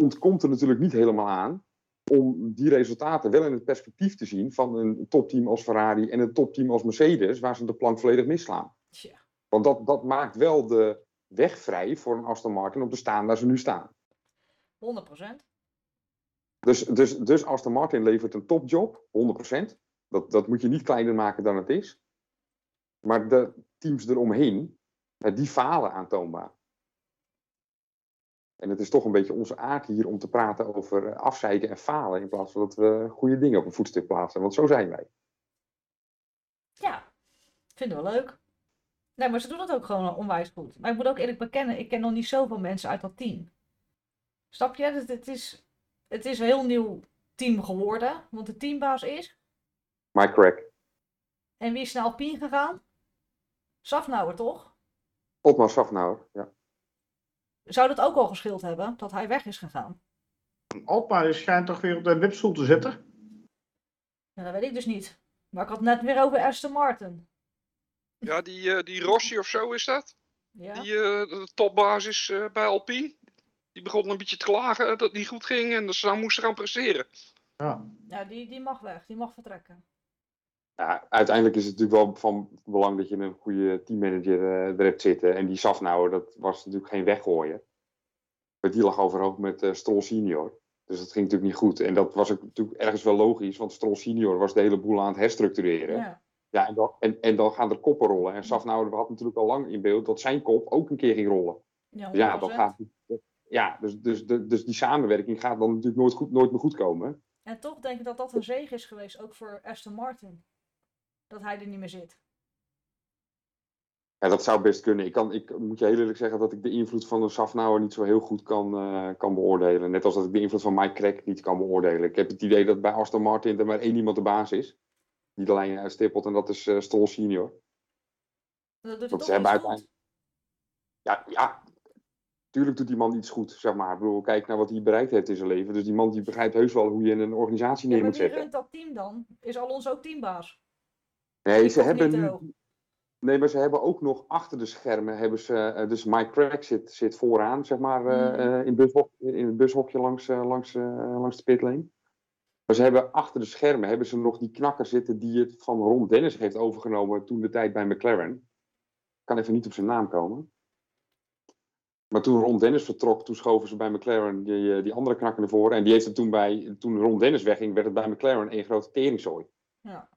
ontkomt er natuurlijk niet helemaal aan om die resultaten wel in het perspectief te zien van een topteam als Ferrari en een topteam als Mercedes, waar ze de plank volledig misslaan. Tja. Want dat, dat maakt wel de weg vrij voor een Aston Martin om te staan waar ze nu staan. 100%. Dus, dus, dus Aston Martin levert een topjob, 100%. Dat, dat moet je niet kleiner maken dan het is. Maar de teams eromheen, eh, die falen aantoonbaar. En het is toch een beetje onze aard hier om te praten over eh, afzeiken en falen. In plaats van dat we goede dingen op een voetstuk plaatsen. Want zo zijn wij. Ja, vinden we leuk. Nee, maar ze doen het ook gewoon onwijs goed. Maar ik moet ook eerlijk bekennen, ik ken nog niet zoveel mensen uit dat team. Snap je? Het, het, is, het is een heel nieuw team geworden. Want de teambaas is. Mike Crack, En wie is naar Alpine gegaan? Safnauer, toch? Otmar Safnauer. Ja. Zou dat ook al geschild hebben, dat hij weg is gegaan? Alpine schijnt toch weer op de wipstoel te zitten. Ja, dat weet ik dus niet. Maar ik had het net weer over Aston Martin. Ja, die, eh, die Rossi of zo is dat. Ja? Die eh, de topbasis eh, bij Alpine. Die begon een beetje te klagen dat het niet goed ging en dat ze dan moesten gaan presteren. Ja. Ja, die, die mag weg. Die mag vertrekken. Ja, uiteindelijk is het natuurlijk wel van belang dat je een goede teammanager eh, er hebt zitten. En die Safnauer, dat was natuurlijk geen weggooien. Maar die lag overhoop met eh Stroll senior. Dus dat ging natuurlijk niet goed. En dat was ook natuurlijk ergens wel logisch, want Stroll senior was de hele boel aan het herstructureren. Ja, Ja. en, dan, en, en dan gaan er koppen rollen. En Safnauer had natuurlijk al lang in beeld dat zijn kop ook een keer ging rollen. Ja, Ja, 100%. dat gaat, ja dus, dus, dus, dus die samenwerking gaat dan natuurlijk nooit, goed, nooit meer goed komen. En toch denk ik dat dat een zege is geweest, ook voor Aston Martin. Dat hij er niet meer zit. Ja, dat zou best kunnen. Ik, kan, ik moet je heel eerlijk zeggen dat ik de invloed van een Safnauer niet zo heel goed kan, eh, kan beoordelen. Net als dat ik de invloed van Mike Crack niet kan beoordelen. Ik heb het idee dat bij Aston Martin er maar één iemand de baas is. Die de lijn uitstippelt en dat is eh Stroll senior. Dat doet hij Want ze hebben uiteindelijk... Ja, ja, tuurlijk doet die man iets goed, zeg maar. Ik bedoel, kijk naar wat hij bereikt heeft in zijn leven. Dus die man die begrijpt heus wel hoe je een organisatie Ja, neer maar moet wie runt dat team dan? Is Alonso ook teambaas? Nee, ze hebben nu. Nee, maar ze hebben ook nog achter de schermen. Hebben ze, eh, dus Mike Crack zit, zit vooraan, zeg maar, eh, eh, in, bushok, in het bushokje langs, eh, langs, eh, langs de pitlane. Maar ze hebben achter de schermen hebben ze nog die knakker zitten die het van Ron Dennis heeft overgenomen toen de tijd bij McLaren. Ik kan even niet op zijn naam komen. Maar toen Ron Dennis vertrok, toen schoven ze bij McLaren die, eh, die andere knakken naar voren. En die heeft het toen bij, toen Ron Dennis wegging, werd het bij McLaren één grote teringzooi. Ja.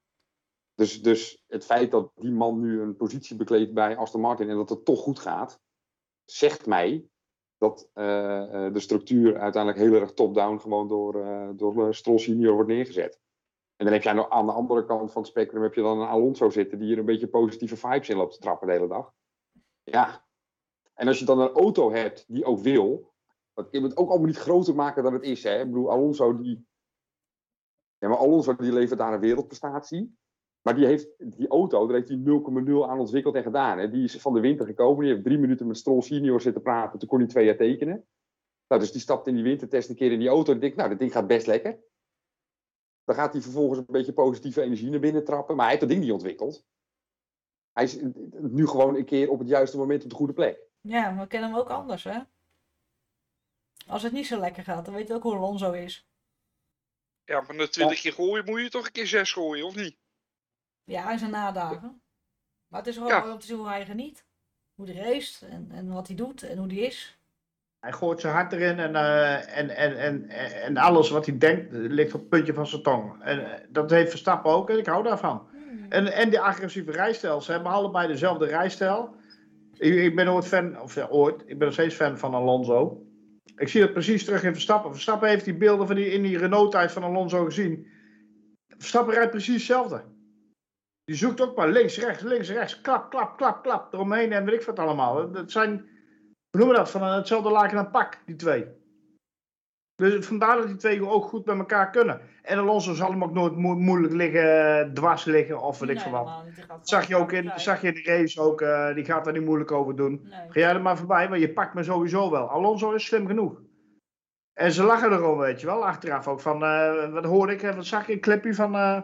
Dus, dus het feit dat die man nu een positie bekleedt bij Aston Martin en dat het toch goed gaat, zegt mij dat eh, eh, de structuur uiteindelijk heel erg top-down gewoon door, eh door Stroll senior wordt neergezet. En dan heb nog aan de andere kant van het spectrum heb je dan een Alonso zitten die er een beetje positieve vibes in loopt te trappen de hele dag. Ja. En als je dan een auto hebt die ook wil, dat je het ook allemaal niet groter maken dan het is. Hè? Ik bedoel, Alonso die. Ja, maar Alonso die levert daar een wereldprestatie. Maar die, heeft, die auto, daar heeft hij 0,0 aan ontwikkeld en gedaan. Hè? Die is van de winter gekomen. Die heeft drie minuten met Stroll senior zitten praten. Toen kon hij twee jaar tekenen. Nou, dus die stapt in die wintertest een keer in die auto. En denkt, nou, dat ding gaat best lekker. Dan gaat hij vervolgens een beetje positieve energie naar binnen trappen. Maar hij heeft dat ding niet ontwikkeld. Hij is nu gewoon een keer op het juiste moment op de goede plek. Ja, maar we kennen hem ook anders, hè? Als het niet zo lekker gaat, dan weet je ook hoe Alonso is. Ja, maar na 20 keer gooien moet je toch een keer 6 gooien, of niet? Ja, zijn nadagen. Maar het is gewoon Ja. mooi om te zien hoe hij geniet. Hoe hij race en, en wat hij doet en hoe hij is. Hij gooit zijn hart erin en, eh, en, en, en, en alles wat hij denkt ligt op het puntje van zijn tong. En eh, dat heeft Verstappen ook en ik hou daarvan. En, en die agressieve rijstijl. Ze hebben allebei dezelfde rijstijl. Ik, ik ben ooit fan, of ja, ooit, ik ben nog steeds fan van Alonso. Ik zie dat precies terug in Verstappen. Verstappen heeft die beelden van die, in die Renault-tijd van Alonso gezien. Verstappen rijdt precies hetzelfde. Die zoekt ook maar links, rechts, links, rechts. Klap, klap, klap, klap. Eromheen en weet ik wat allemaal. Dat zijn, hoe noemen we dat? Van hetzelfde laken aan pak, die twee. Dus vandaar dat die twee ook goed bij elkaar kunnen. En Alonso zal hem ook nooit mo- moeilijk liggen, dwars liggen of weet ik veel wat. zag je ook in, zag je in de race ook. eh, die gaat daar niet moeilijk over doen. Nee. Ga jij er maar voorbij, want je pakt me sowieso wel. Alonso is slim genoeg. En ze lachen erom, weet je wel, achteraf ook. Van, eh, wat hoorde ik, eh, wat zag je, een clipje van... eh,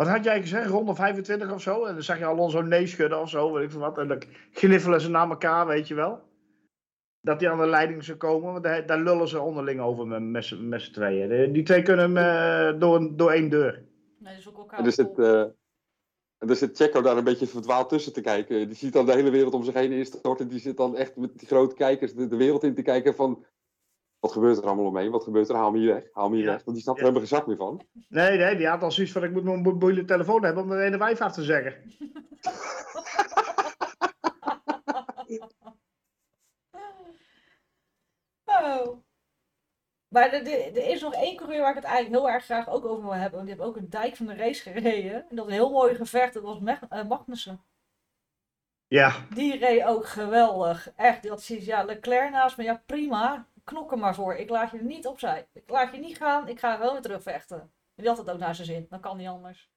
wat had jij gezegd, ronde 25 of zo? En dan zag je Alonso nee schudden of zo, weet ik veel wat. En dan gniffelen ze naar elkaar, weet je wel. Dat hij aan de leiding zou komen, want daar, daar lullen ze onderling over met, met, z'n- tweeën. Die- Die twee kunnen hem eh, door, een- door één deur. Nee, dus ook elkaar En er zit, en er zit Checo daar een beetje verdwaald tussen te kijken. Die ziet dan de hele wereld om zich heen instorten. Die zit dan echt met die grote kijkers de, de wereld in te kijken van... Wat gebeurt er allemaal omheen? Wat gebeurt er? Haal me hier weg. Haal me hier Ja. weg. Want die snapt er Ja. helemaal geen zak meer van. Nee, nee, die had al zoiets van, ik moet mijn mobiele telefoon hebben om de ene wijf af te zeggen. (laughs) Oh. Maar er, is nog één coureur waar ik het eigenlijk heel erg graag ook over wil hebben. Want die heeft ook een dijk van de race gereden. En dat een heel mooi gevecht. Dat was eh, Magnussen. Ja, Die reed ook geweldig. Echt, die had zoiets, ja, Leclerc naast me. Ja, prima. Knok er maar voor. Ik laat je er niet opzij. Ik laat je niet gaan. Ik ga wel weer terugvechten. En die had het ook naar zijn zin. Dan kan niet anders.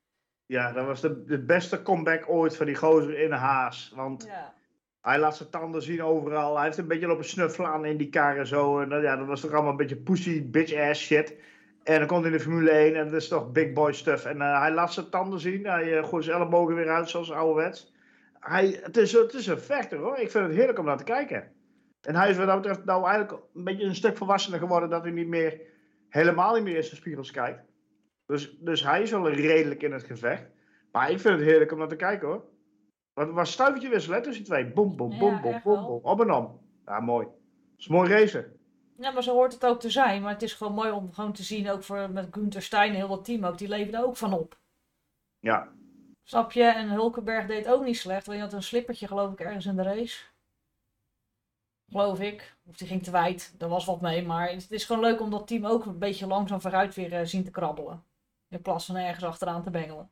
Ja, dat was de, de beste comeback ooit van die gozer in Haas. Want Ja. hij laat zijn tanden zien overal. Hij heeft een beetje lopen snuffelen aan in die kar en zo. En dat- ja, dat was toch allemaal een beetje pussy, bitch ass shit. En dan komt hij in de Formule 1 en dat is toch big boy stuff. En eh, hij laat zijn tanden zien. Hij eh, gooit zijn ellebogen weer uit zoals ouderwets. Hij, het, is, het is een vechter hoor. Ik vind het heerlijk om naar te kijken. En hij is wat dat betreft nou eigenlijk een beetje een stuk volwassener geworden. Dat hij niet meer, helemaal niet meer in zijn spiegels kijkt. Dus, dus hij is wel redelijk in het gevecht. Maar ik vind het heerlijk om naar te kijken hoor. Wat was stuivertje wisselen tussen die twee. Boom, boom, boom, boom, boom, boom. Op en om. Ja, mooi. Dat is mooi racen. ja, maar zo hoort het ook te zijn. Maar het is gewoon mooi om gewoon te zien. Ook voor, met Gunther Stein en heel dat team ook. Die leven er ook van op. Ja. Snap je? En Hulkenberg deed ook niet slecht. Want hij had een slippertje geloof ik ergens in de race. Geloof ik. Of die ging te wijd. Daar was wat mee. Maar het is gewoon leuk om dat team ook een beetje langzaam vooruit weer eh, zien te krabbelen. In plaats van ergens achteraan te bengelen.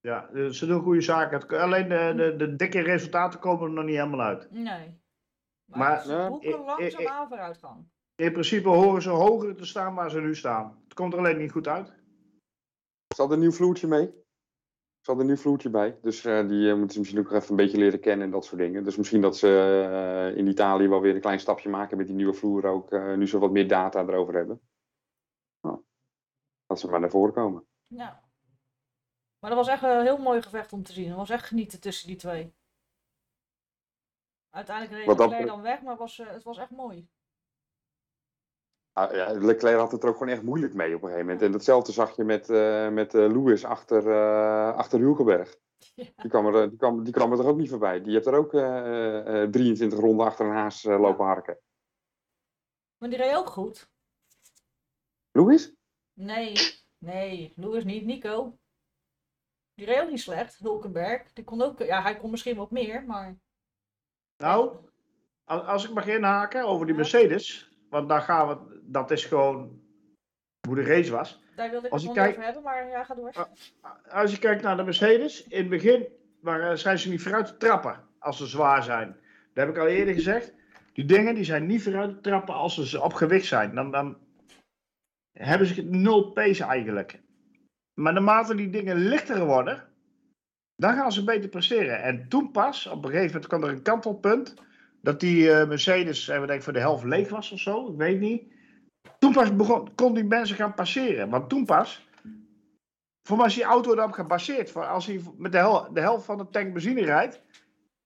Ja, dus ze doen goede zaken. Het- Alleen de, de, de dikke resultaten komen er nog niet helemaal uit. Nee. Maar, Maar, ze eh, boeken langzaam aan vooruitgang. In principe horen ze hoger te staan waar ze nu staan. Het komt er alleen niet goed uit. Ze hadden een nieuw vloertje mee. Ze hadden een nieuw vloertje bij. Dus eh, die eh, moeten ze misschien ook even een beetje leren kennen en dat soort dingen. Dus misschien dat ze eh, in Italië wel weer een klein stapje maken met die nieuwe vloer ook. nu ze wat meer data erover hebben. Nou, dat ze maar naar voren komen. Ja. Maar dat was echt een heel mooi gevecht om te zien. Dat was echt genieten tussen die twee. Uiteindelijk reed Leclerc dan weg, maar was, het was echt mooi. Ah, ja, Leclerc had het er ook gewoon echt moeilijk mee op een gegeven moment. En datzelfde zag je met, eh, met eh, Lewis achter, eh achter Hulkenberg. Die kwam, er, die, kwam, die kwam er toch ook niet voorbij. Die heeft er ook eh, eh, 23 ronden achter een haas eh, lopen harken. Maar die reed ook goed. Louis? Nee, nee, Louis niet, Nico. Die reed ook niet slecht, Hulkenberg. Die kon ook, ja, hij kon misschien wat meer, maar... Nou, als, als ik mag inhaken over die Ja. Mercedes, want daar gaan we, dat is gewoon hoe de race was. Daar wilde ik Als het nog over hebben, maar ja, ga door. Ah. Als je kijkt naar de Mercedes, in het begin waren, zijn ze niet vooruit te trappen als ze zwaar zijn. Dat heb ik al eerder gezegd. Die dingen die zijn niet vooruit te trappen als ze op gewicht zijn. Dan, dan hebben ze nul pace eigenlijk. Maar naarmate die dingen lichter worden, dan gaan ze beter presteren. En toen pas, op een gegeven moment kwam er een kantelpunt, dat die eh, Mercedes, even denk ik, voor de helft leeg was of zo, ik weet niet. Toen pas begon, kon die mensen gaan passeren. Want toen pas, voor mij is die auto erop gebaseerd. Voor als hij met de, hel- de helft van de tank benzine rijdt,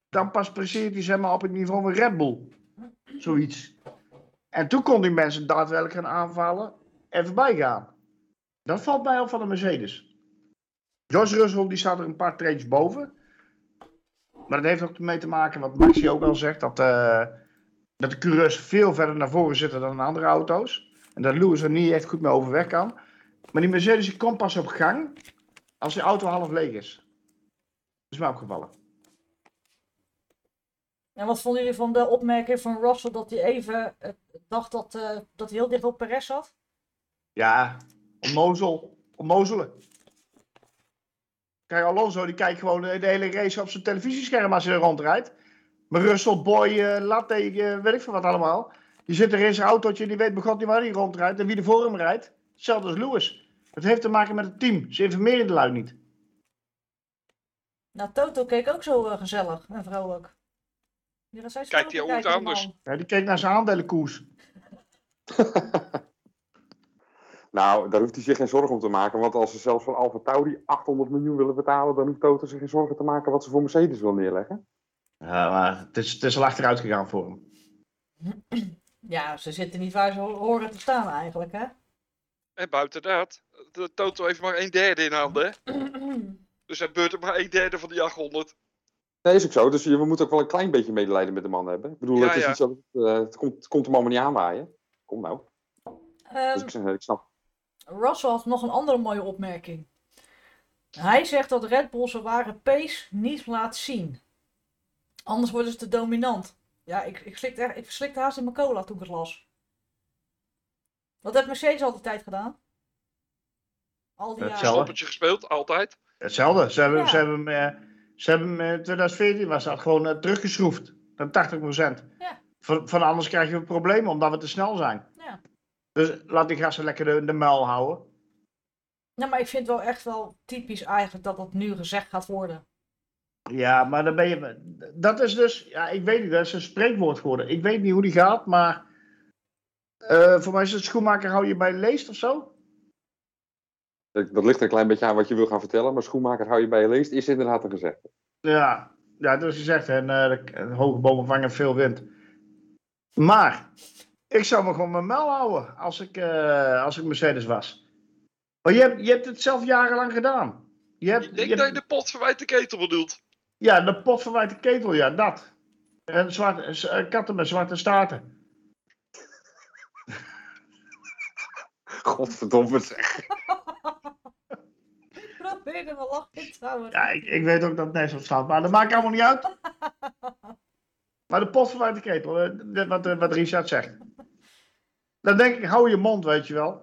dan pas presteert hij zeg maar, op het niveau van Red Bull. Zoiets. En toen kon die mensen daadwerkelijk gaan aanvallen en voorbij gaan. Dat valt mij op van de Mercedes. George Russell die staat er een paar treetjes boven. Maar dat heeft ook mee te maken, wat Maxi ook al zegt, dat, eh, dat de coureurs veel verder naar voren zitten dan de andere auto's. En dat Lewis er niet echt goed mee overweg kan. Maar die Mercedes die komt pas op gang als de auto half leeg is. Dat is mij opgevallen. En wat vonden jullie van de opmerking van Russell dat hij even eh, dacht dat, eh, dat hij heel dicht op Perez zat? Ja, onnozel. Onnozelen. Kijk, Alonso die kijkt gewoon de, de hele race op zijn televisiescherm als hij er rondrijdt. Maar Russell, Boy, eh, Latte, eh, weet ik veel wat allemaal. Die zit er in zijn autootje en die weet begot niet waar hij rondrijdt en wie er voor hem rijdt. Hetzelfde als Lewis. Het heeft te maken met het team. Ze informeren de lui niet. Nou, Toto keek ook zo eh, gezellig en vrolijk. Kijkt hij die anders? Ja, die keek naar zijn aandelenkoers. (laughs) Nou, daar hoeft hij zich geen zorgen om te maken. Want als ze zelfs voor Alfa Tauri 800 miljoen willen betalen, dan hoeft Toto zich geen zorgen te maken wat ze voor Mercedes wil neerleggen. Ja, maar het is, het is al achteruit gegaan voor hem. Ja, ze zitten niet waar ze ho- horen te staan eigenlijk, hè? En buiten dat, de Toto heeft maar een derde in handen. hè. (clears throat) Dus hij beurt er maar een derde van die 800. Dat is ook zo. Dus we moeten ook wel een klein beetje medelijden met de man hebben. Ik bedoel, Ja, het is ja. niet zo, eh, het, komt, het komt hem allemaal niet aanwaaien. Kom nou. Ehm, Dus ik snap. Russell had nog een andere mooie opmerking. Hij zegt dat Red Bull zijn ware pace niet laat zien. Anders worden ze te dominant. Ja, ik, ik, slikte, echt- ik slikte haast in mijn cola toen ik het las. Wat heeft Mercedes altijd tijd gedaan? Al die Hetzelfde. jaren. Stoppertje gespeeld, altijd. Hetzelfde. Ze hebben, Ja. ze hebben, hem, eh, ze hebben hem in 2014 was dat gewoon eh, teruggeschroefd. Naar 80%. Ja. Van, van anders krijg je problemen omdat we te snel zijn. Ja. Dus laat die gasten lekker de, de muil houden. Nou, maar ik vind wel echt wel typisch eigenlijk dat dat nu gezegd gaat worden. Ja, maar dan ben je. Dat is dus. Ja, ik weet niet. Dat is een spreekwoord geworden. Ik weet niet hoe die gaat, maar. eh, voor mij is het schoenmaker hou je bij leest of zo. Dat, dat ligt er een klein beetje aan wat je wil gaan vertellen. Maar schoenmaker hou je bij je leest, is inderdaad een gezegde. Ja, ja dat is gezegd. En eh, de, de hoge bomen vangen veel wind. Maar. Ik zou me gewoon mijn muil houden als ik, eh, als ik Mercedes was. Maar je hebt, je hebt het zelf jarenlang gedaan. Je hebt, Ik denk je dat hebt- je de pot verwijt de ketel bedoelt. Ja, de pot verwijt de ketel, ja, dat. En zwarte, z- eh, katten met zwarte staarten. Godverdomme zeg. (laughs) Ik probeer er wel lachen te houden. Ja, ik, ik weet ook dat het nergens op staat, maar dat maakt allemaal niet uit. (laughs) Maar de pot verwijt de ketel, eh, wat, eh, wat Richard zegt. Dan denk ik, hou je mond, weet je wel.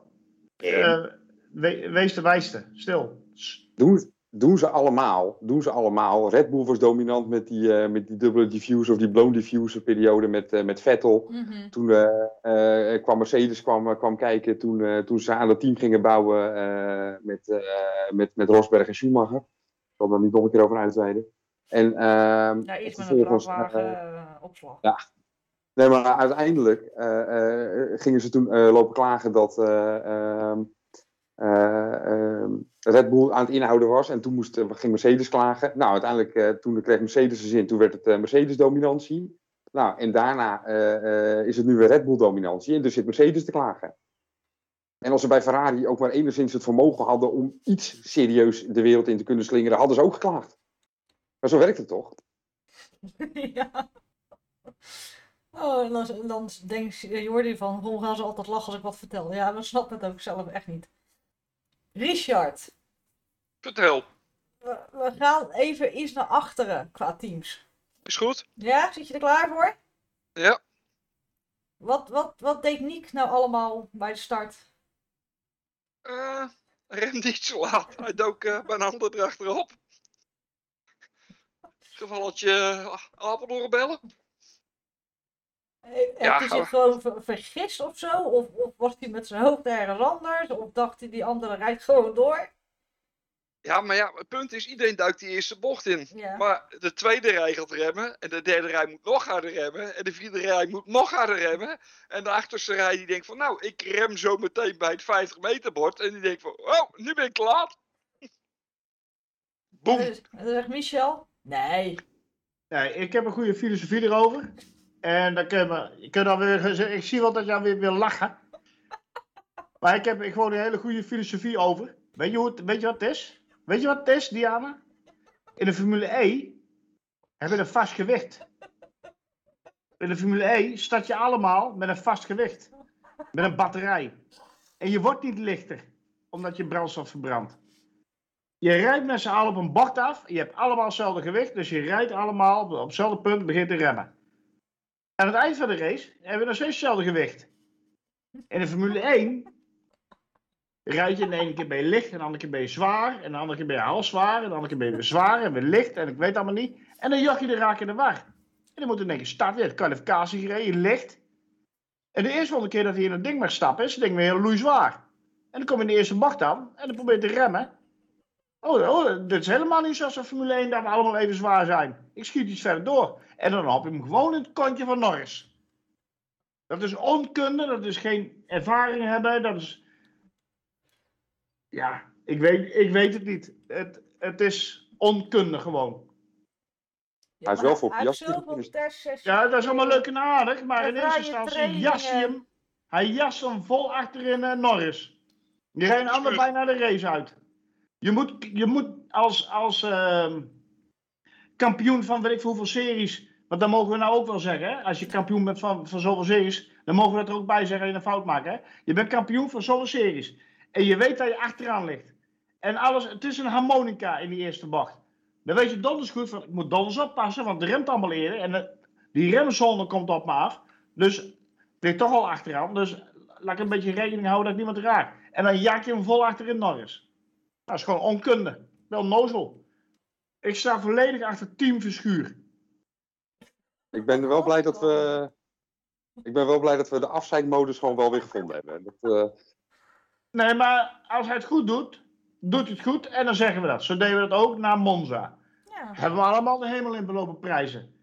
Eh, we- wees de wijste, stil. S- Doen, doen ze allemaal. Doen ze allemaal. Red Bull was dominant met die, eh, met die dubbele diffuser of die blown diffuser periode met, eh, met Vettel. Mhm. Toen eh, eh, kwam Mercedes kwam, kwam kijken, toen, eh, toen ze aan het team gingen bouwen eh, met, eh, met, met Rosberg en Schumacher. Ik zal daar niet nog een keer over uitweiden. En, ehm, Ja, eerst met een vrachtwagen opslag. Nee, maar uiteindelijk eh, eh, gingen ze toen eh, lopen klagen dat eh, ehm, eh, ehm, Red Bull aan het inhouden was. En toen moest, ging Mercedes klagen. Nou, uiteindelijk, toen kreeg Mercedes zijn zin, toen werd het Mercedes-dominantie. Nou, en daarna is het nu weer Red Bull-dominantie. En dus zit Mercedes te klagen. En als ze bij Ferrari ook maar enigszins het vermogen hadden om iets serieus de wereld in te kunnen slingeren, hadden ze ook geklaagd. Maar zo werkt het toch? (laughs) ja. Oh, en dan, dan denkt Jordi van, waarom gaan ze altijd lachen als ik wat vertel? Ja, we snappen het ook zelf echt niet. Richard, Vertel. we, we gaan even iets naar achteren qua teams. Is goed? Ja, zit je er klaar voor? Ja. Wat, wat, wat deed Niek nou allemaal bij de start? Eh rem niet zo laat. Hij dook eh, bij een ander erachterop. Gevalletje uh, Apeldoorn bellen. Heeft Ja, hij zich gewoon ver- vergist of zo? Of, of was hij met zijn hoofd ergens anders? Of dacht hij die andere rijdt gewoon door? Ja, maar ja, het punt is, iedereen duikt die eerste bocht in. Ja. Maar de tweede rij gaat remmen. En de derde rij moet nog harder remmen. En de vierde rij moet nog harder remmen. En de achterste rij die denkt van, nou, ik rem zo meteen bij het 50 meter bord. En die denkt van, oh, nu ben ik. Boem. Dus- En dan zegt Michel, nee. Nee, ik heb een goede filosofie erover. En dan kun je, je kunt dan weer, ik zie wel dat jij weer wil lachen. (laughs) Maar ik heb gewoon een hele goede filosofie over. Weet je, hoe het, weet je wat het is? Weet je wat het is, Diana? In de Formule E hebben we een vast gewicht. In de Formule E start je allemaal met een vast gewicht. Met een batterij. En je wordt niet lichter, omdat je brandstof verbrandt. Je rijdt met z'n allen op een bocht af. Je hebt allemaal hetzelfde gewicht. Dus je rijdt allemaal op hetzelfde punt begint te remmen. Aan het eind van de race hebben we nog steeds hetzelfde gewicht. In de Formule 1 rijd je de ene keer je licht, en de andere keer ben je zwaar, en de andere keer ben je half zwaar, en de andere keer ben je weer zwaar en weer licht, en ik weet allemaal niet. En dan joch je de raak in de war. En dan moet in keer starten, je hebt kwalificatie gereden, licht. En de eerste keer dat hij in het ding mag stappen, is het ding weer heel loei zwaar. En dan kom je in de eerste bocht aan, en dan probeer je te remmen. Oh, oh, dit is helemaal niet zoals de Formule 1 dat we allemaal even zwaar zijn. Ik schiet iets verder door. En dan hop je hem gewoon in het kontje van Norris. Dat is onkunde, dat is geen ervaring hebben, dat is... Ja, ik weet, ik weet het niet. Het, het is onkunde gewoon. Hij is wel zoveel testsessies. Ja, dat is allemaal leuk en aardig, maar in eerste instantie jas hij trainingen. hem. Hij jas hem vol achterin eh, Norris. Die rijden allebei naar de race uit. Je moet, je moet als, als ehm, kampioen van weet ik veel hoeveel series, want dat mogen we nou ook wel zeggen, als je kampioen bent van, van zoveel series, dan mogen we dat er ook bij zeggen je een fout maakt. Hè? Je bent kampioen van zoveel series en je weet dat je achteraan ligt. En alles, het is een harmonica in die eerste bocht. Dan weet je donders goed van, ik moet donders oppassen, want het remt allemaal eerder. En de- die remzone komt op me af. Dus ik toch al achteraan. Dus laat ik een beetje rekening houden dat ik niemand raak. En dan jak je hem vol achterin Norris. Dat is gewoon onkunde. Wel nozel. Ik sta volledig achter Team Verschuur. Ik ben wel blij dat we. Ik ben wel blij dat we de afzeikmodus gewoon wel weer gevonden hebben. Dat, eh, Nee, maar als hij het goed doet, doet hij het goed. En dan zeggen we dat. Zo deden we dat ook naar Monza. Ja. Hebben we allemaal de hemel in belopen prijzen.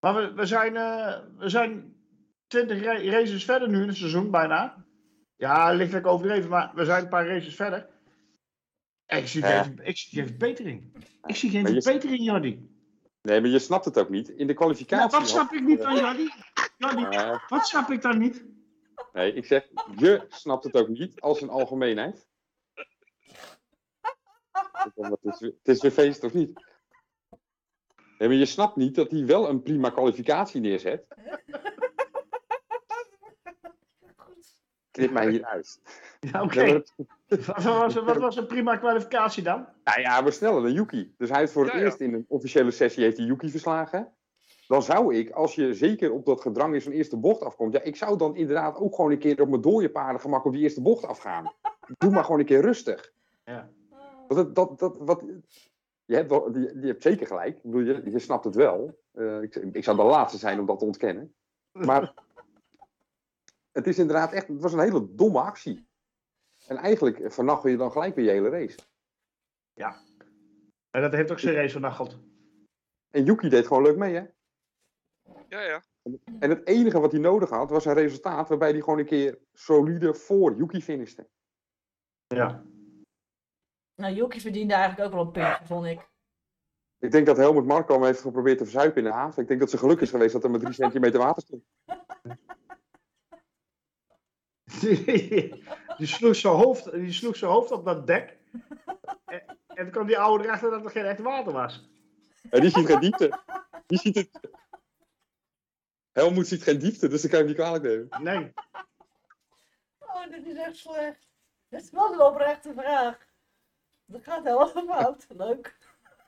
Maar we, we, zijn, eh, we zijn 20 ra- races verder nu in het seizoen, bijna. Ja, lichtelijk overdreven, maar we zijn een paar races verder. Ik zie, Ja. geen, ik zie geen verbetering. Ik zie geen verbetering, Jordi. Nee, maar je snapt het ook niet. In de Nou, kwalificatie. wat snap ik niet Jordi? Jordi, Eh, wat snap ik dan niet? nee, ik zeg, je snapt het ook niet als een algemeenheid. Het is, weer- het is weer feest of niet? Nee, maar je snapt niet dat hij wel een prima kwalificatie neerzet. Knip mij hier uit. (laughs) Ja, oké. (laughs) Wat, was, wat was een prima kwalificatie dan? Nou ja, maar sneller dan Yuki. Dus hij heeft voor het Ja, eerst in een officiële sessie heeft hij Yuki verslagen. Dan zou ik, als je zeker op dat gedrang in zo'n eerste bocht afkomt, ja, ik zou dan inderdaad ook gewoon een keer op mijn dode paarden gemak op die eerste bocht afgaan. Doe maar gewoon een keer rustig. Ja. Want dat, dat, dat, wat, je, hebt wel, je, je hebt zeker gelijk. Ik bedoel, je, je snapt het wel. Eh, ik, ik zou de laatste zijn om dat te ontkennen. Maar het is inderdaad echt, het was een hele domme actie. En eigenlijk vernachel je dan gelijk weer je hele race. En dat heeft ook zijn race vernacheld. En Yuki deed gewoon leuk mee, hè? Ja, ja. En het enige wat hij nodig had, was een resultaat waarbij hij gewoon een keer solide voor Yuki finishte. Ja. Nou, Yuki verdiende eigenlijk ook wel een puntje, vond ik. Ik denk dat Helmut Marko hem heeft geprobeerd te verzuipen in de haven. Ik denk dat ze geluk is geweest dat er maar drie centimeter water stond. (laughs) (laughs) Die, die sloeg zijn hoofd, die sloeg zijn hoofd op dat dek. En, en toen kwam die oude erachter dat er geen echt water was. En die ziet geen diepte. Die ziet het... Helmoet ziet geen diepte, dus dan kan je hem niet kwalijk nemen. Nee. Oh, dit is echt slecht. Dit is wel een oprechte vraag. Dat gaat helemaal fout. Leuk.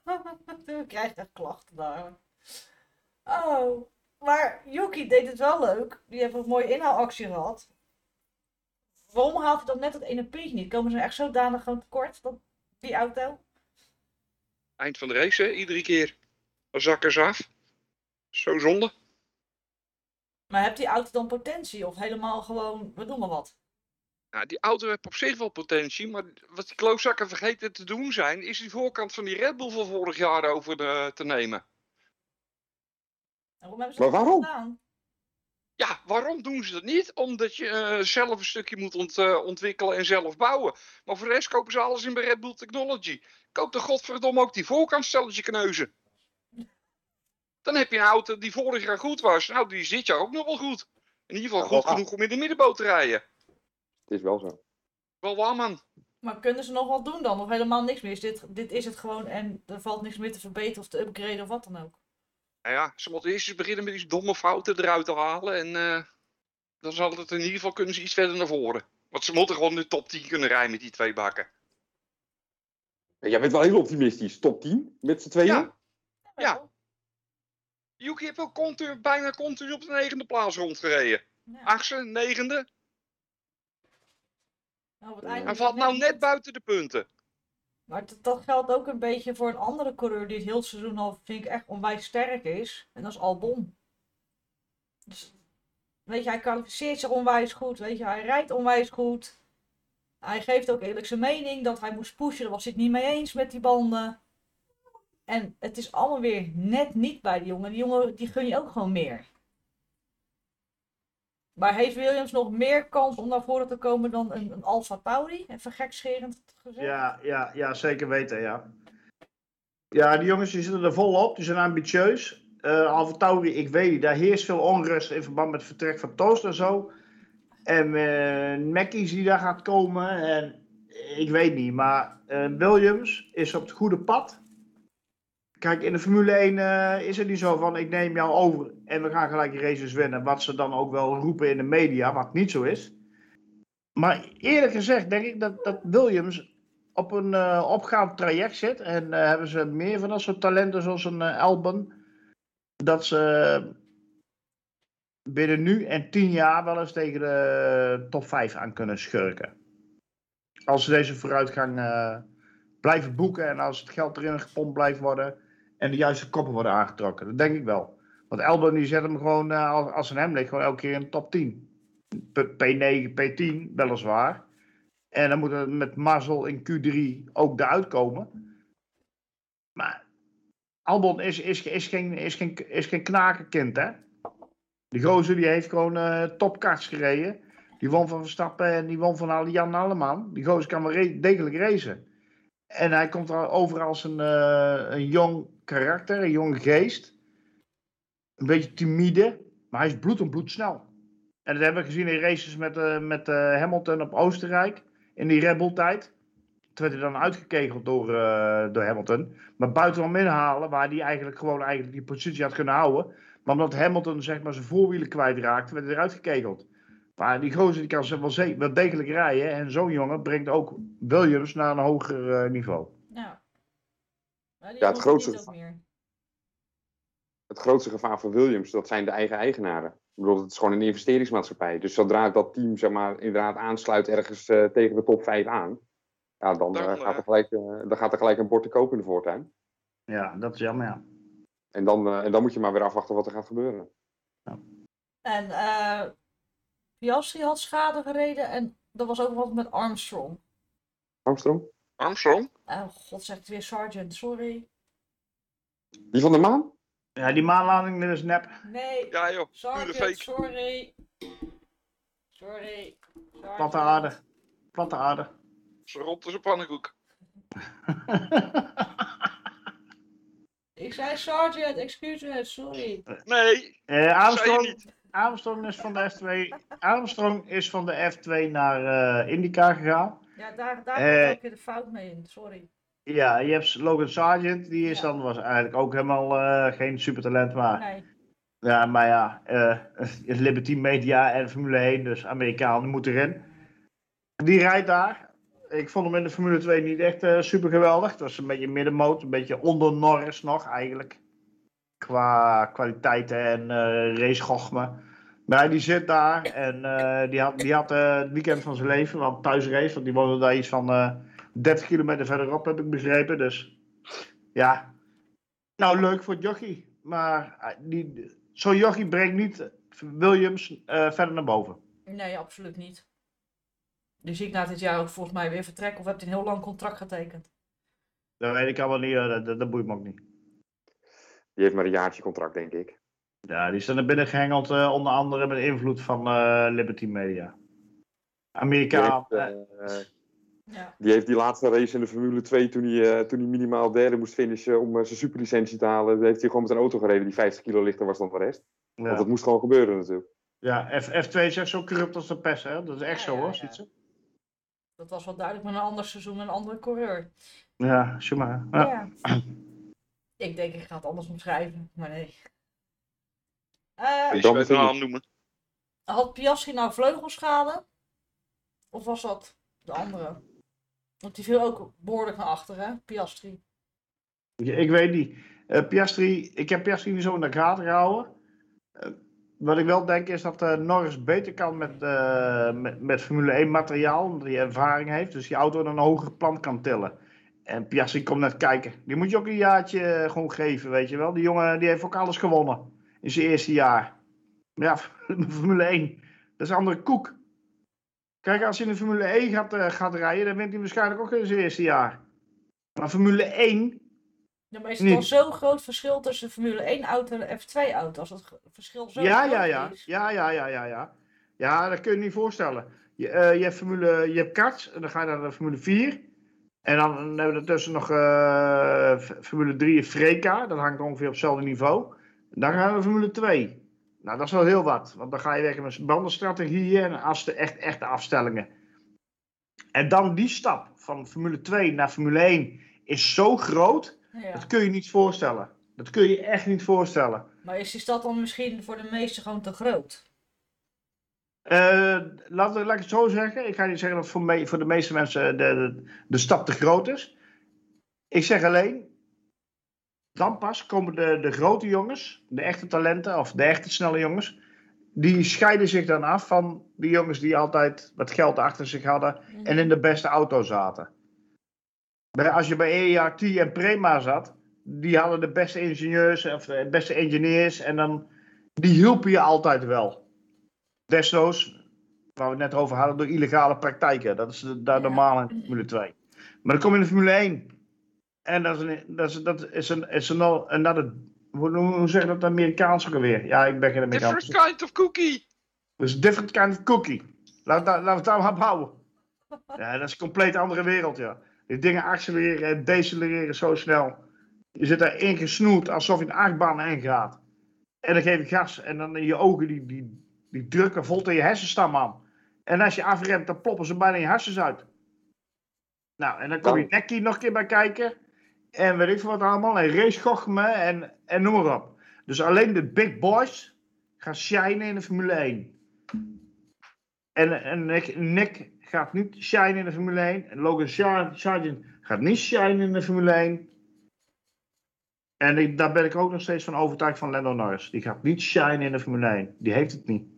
(laughs) Je krijgt echt klachten daar. Oh, maar Yuki deed het wel leuk. Die heeft een mooie inhaalactie gehad. Waarom haalt hij dan net het ene puntje niet? Komen ze echt zodanig gewoon tekort, dat, die auto? Eind van de race, hè? iedere keer. Dan zakken ze af. Zo zonde. Maar heeft die auto dan potentie? Of helemaal gewoon, we doen maar wat? Nou, die auto heeft op zich wel potentie, maar wat die klootzakken vergeten te doen zijn, is die voorkant van die Red Bull van vorig jaar over de- te nemen. En waarom hebben ze Maar dat waarom? gedaan? Ja, waarom doen ze dat niet? Omdat je eh, zelf een stukje moet ont- eh, ontwikkelen en zelf bouwen. Maar voor de rest kopen ze alles in bij Red Bull Technology. Koop de godverdomme ook die voorkantstelletje kneuzen. Dan heb je een auto die vorig jaar goed was. Nou, die is dit jaar ook nog wel goed. In ieder geval Ja, goed genoeg om in de middenboot te rijden. Het is wel zo. Wel waar, man. Maar kunnen ze nog wat doen dan? Of helemaal niks meer? Is dit, dit is het gewoon en er valt niks meer te verbeteren of te upgraden of wat dan ook? Nou ja, ze moeten eerst eens beginnen met die domme fouten eruit te halen. En eh, dan zal het in ieder geval kunnen ze iets verder naar voren. Want ze moeten gewoon de top 10 kunnen rijden met die twee bakken. Jij bent wel heel optimistisch. Top 10 met z'n tweeën? Ja. Ja. Yuki heeft ook continu, bijna continu op de negende plaats rondgereden. Ja. Achtste, negende. Nou, Hij valt nou net buiten de punten. Maar dat, geldt ook een beetje voor een andere coureur die het heel seizoen al, vind ik, echt onwijs sterk is. En dat is Albon. Dus, weet je, hij kwalificeert zich onwijs goed. Weet je, hij rijdt onwijs goed. Hij geeft ook eerlijk zijn mening dat hij moest pushen. Daar was hij het niet mee eens met die banden. En het is allemaal weer net niet bij die jongen. Die jongen, die gun je ook gewoon meer. Maar heeft Williams nog meer kans om naar voren te komen dan een, Alfa Tauri? Even gekscherend gezegd. Ja, ja, ja, zeker weten, ja. Ja, die jongens die zitten er volop, die zijn ambitieus. Eh Alfa Tauri, ik weet niet, daar heerst veel onrust in verband met het vertrek van Toost en zo. En Mackies die daar gaat komen, en ik weet niet, maar eh, Williams is op het goede pad. Kijk, in de Formule 1 eh, is het niet zo van ik neem jou over en we gaan gelijk races winnen. Wat ze dan ook wel roepen in de media, wat niet zo is. Maar eerlijk gezegd denk ik dat, dat Williams op een eh, opgaand traject zit. En eh, hebben ze meer van dat soort talenten zoals een Albon. Dat ze binnen nu en tien jaar wel eens tegen de top 5 aan kunnen schurken. Als ze deze vooruitgang blijven boeken en als het geld erin gepompt blijft worden en de juiste koppen worden aangetrokken. Dat denk ik wel. Want Albon die zet hem gewoon, eh, als, een hem ligt, gewoon elke keer in de top 10. P- P9, P10 weliswaar. En dan moet het met mazzel in Q3 ook eruit komen. Maar Albon is, is, is, geen, is, geen, is geen hè? Die gozer die heeft gewoon eh topkarts gereden. Die won van Verstappen en die won van Jan Alleman. Die gozer kan wel degelijk racen. En hij komt er over als een, eh, een jong karakter, een jong geest. Een beetje timide, maar hij is bloed en bloedsnel. En dat hebben we gezien in races met, eh, met eh, Hamilton op Oostenrijk. In die Red Bull tijd. Toen werd hij dan uitgekegeld door, eh, door Hamilton. Maar buitenom inhalen, waar hij eigenlijk gewoon eigenlijk die positie had kunnen houden. Maar omdat Hamilton zeg maar, zijn voorwielen kwijtraakte, werd hij eruit gekegeld. Maar die gozer die kan wel, wel degelijk rijden. En zo'n jongen brengt ook Williams naar een hoger niveau. Ja. Maar die Ja, het grootste- meer. Het grootste gevaar voor Williams, dat zijn de eigen eigenaren. Ik bedoel, het is gewoon een investeringsmaatschappij. Dus zodra dat team zeg maar, inderdaad aansluit ergens eh, tegen de top 5 aan, ja, dan, eh, gaat eh, er gelijk, eh, dan gaat er gelijk een bord te koop in de voortuin. Ja, dat is jammer, ja. En dan, eh, en dan moet je maar weer afwachten wat er gaat gebeuren. En eh Piastri had schade gereden en er was ook wat met Armstrong. Armstrong? Armstrong? Oh god, zegt weer Sergeant, sorry. Die van de maan? Ja, die maanlanding is nep. Nee, Ja joh, Sergeant, fake. sorry. Sorry. Sergeant. Platte aarde. Platte aarde. Ze rond als een pannenkoek. (laughs) Ik zei Sergeant, excuus me, sorry. Nee, Eh, zei je Armstrong, niet. Armstrong is van de F2. Armstrong is van de F2 naar eh Indica gegaan. Ja, daar, daar gaat ook weer de fout mee in, sorry. Ja, je hebt Logan Sargent, die is Ja. dan was eigenlijk ook helemaal eh, geen supertalent, maar Nee. ja, maar ja, eh, (laughs) Liberty Media en Formule 1, dus Amerikaan, die moet erin. Die rijdt daar. Ik vond hem in de Formule 2 niet echt super geweldig. Het was een beetje middenmoot, een beetje onder Norris nog eigenlijk. Qua kwaliteiten en eh racegochme. Maar die zit daar en eh, die had, die had eh, het weekend van zijn leven, want thuisrace, want die woonde daar iets van eh 30 kilometer verderop, heb ik begrepen. Dus ja, nou leuk voor het jochie. Maar eh, die, zo'n jochie brengt niet Williams eh, verder naar boven. nee, absoluut niet. Die zie ik na dit jaar ook volgens mij weer vertrekken. Of hebt hij een heel lang contract getekend? Dat weet ik allemaal niet, eh, dat, dat, dat boeit me ook niet. Die heeft maar een jaartje contract, denk ik. Ja, die is er binnen gehengeld, eh, onder andere met invloed van eh, Liberty Media. Die Amerikaan. heeft, eh, eh, Ja. die heeft die laatste race in de Formule 2, toen hij, eh, toen hij minimaal derde moest finishen om zijn superlicentie te halen, heeft hij gewoon met een auto gereden die 50 kilo lichter was dan de rest. Want ja, dat moest gewoon gebeuren natuurlijk. ja F, F2 is echt zo corrupt als de pest, hè? Dat is echt Ja, zo ja, hoor, ja. ziet ze. Dat was wel duidelijk met een ander seizoen, een andere coureur. Ja. Ja. Ja. ik denk, ik ga het anders omschrijven, maar nee. Eh, Dan begin ik. naam noemen. had Piastri nou vleugelschade? Of was dat de andere? Want die viel ook behoorlijk naar achter, hè? Piastri. Ja, Ik weet niet. Eh, Piastri, ik heb Piastri niet zo in de gaten gehouden. Eh, wat ik wel denk is dat eh, Norris beter kan met, eh, met, met Formule 1 materiaal, omdat hij ervaring heeft. Dus die auto naar een hoger plan kan tillen. En Piastri komt net kijken. Die moet je ook een jaartje eh, gewoon geven, weet je wel. Die jongen die heeft ook alles gewonnen in zijn eerste jaar. Maar ja, (laughs) Formule 1, dat is een andere koek. Kijk, als hij in de Formule 1 gaat, eh, gaat rijden, dan wint hij waarschijnlijk ook in zijn eerste jaar. Maar Formule 1, Ja, maar is het Niet. dan zo'n groot verschil tussen de Formule 1 auto en de F2 auto? Als dat verschil zo Ja, groot ja, ja. is. Ja, ja, ja, ja, ja. Ja, dat kun je niet voorstellen. Je, eh, je hebt Formule, je hebt karts, en dan ga je naar de Formule 4. En dan hebben we ertussen nog eh, Formule 3 en Freka. Dat hangt ongeveer op hetzelfde niveau. Dan gaan we Formule 2. Nou, dat is wel heel wat. Want dan ga je werken met bandenstrategieën en afste, echt, echte afstellingen. En dan die stap van Formule 2 naar Formule 1 is zo groot. Ja. Dat kun je niet voorstellen. Dat kun je echt niet voorstellen. Maar is die stad dan misschien voor de meesten gewoon te groot? Eh, laat, laat ik het zo zeggen. Ik ga niet zeggen dat voor, me, voor de meeste mensen de, de, de stap te groot is. Ik zeg alleen, dan pas komen de, de grote jongens, de echte talenten of de echte snelle jongens, die scheiden zich dan af van die jongens die altijd wat geld achter zich hadden en in de beste auto zaten. Bij- Als je bij EART en Prema zat, die hadden de beste ingenieurs of de beste engineers en dan, die hielpen je altijd wel. Desnoods, waar we het net over hadden, door illegale praktijken. Dat is de, daar normaal in de Formule 2. Maar dan kom je in de Formule 1. En dat is een, dat is, dat is een, is een, another, hoe, hoe hoe zeg je dat Amerikaans ook alweer? Ja, ik ben geen Amerikaans. Different kind of cookie. Dus different kind of cookie. Laten we, daar- het daar maar op houden. Ja, dat is een compleet andere wereld, ja. Die dingen accelereren en decelereren zo snel. Je zit daar ingesnoerd alsof je een achtbaan heen gaat. En dan geef je gas en dan in je ogen die, die, die drukken vol tegen je hersenstam aan. En als je afremt, dan ploppen ze bijna je hersens uit. Nou, en dan kom je nekkie nog een keer bij kijken. En weet ik veel wat allemaal. En racegochme en, en noem maar op. Dus alleen de big boys gaan shinen in de Formule 1. En, en Nick, Nick gaat niet shinen in de Formule 1. En Logan Sar- Sargent gaat niet shinen in de Formule 1. En daar ben ik ook nog steeds van overtuigd van Lando Norris. Die gaat niet shinen in de Formule 1. Die heeft het niet.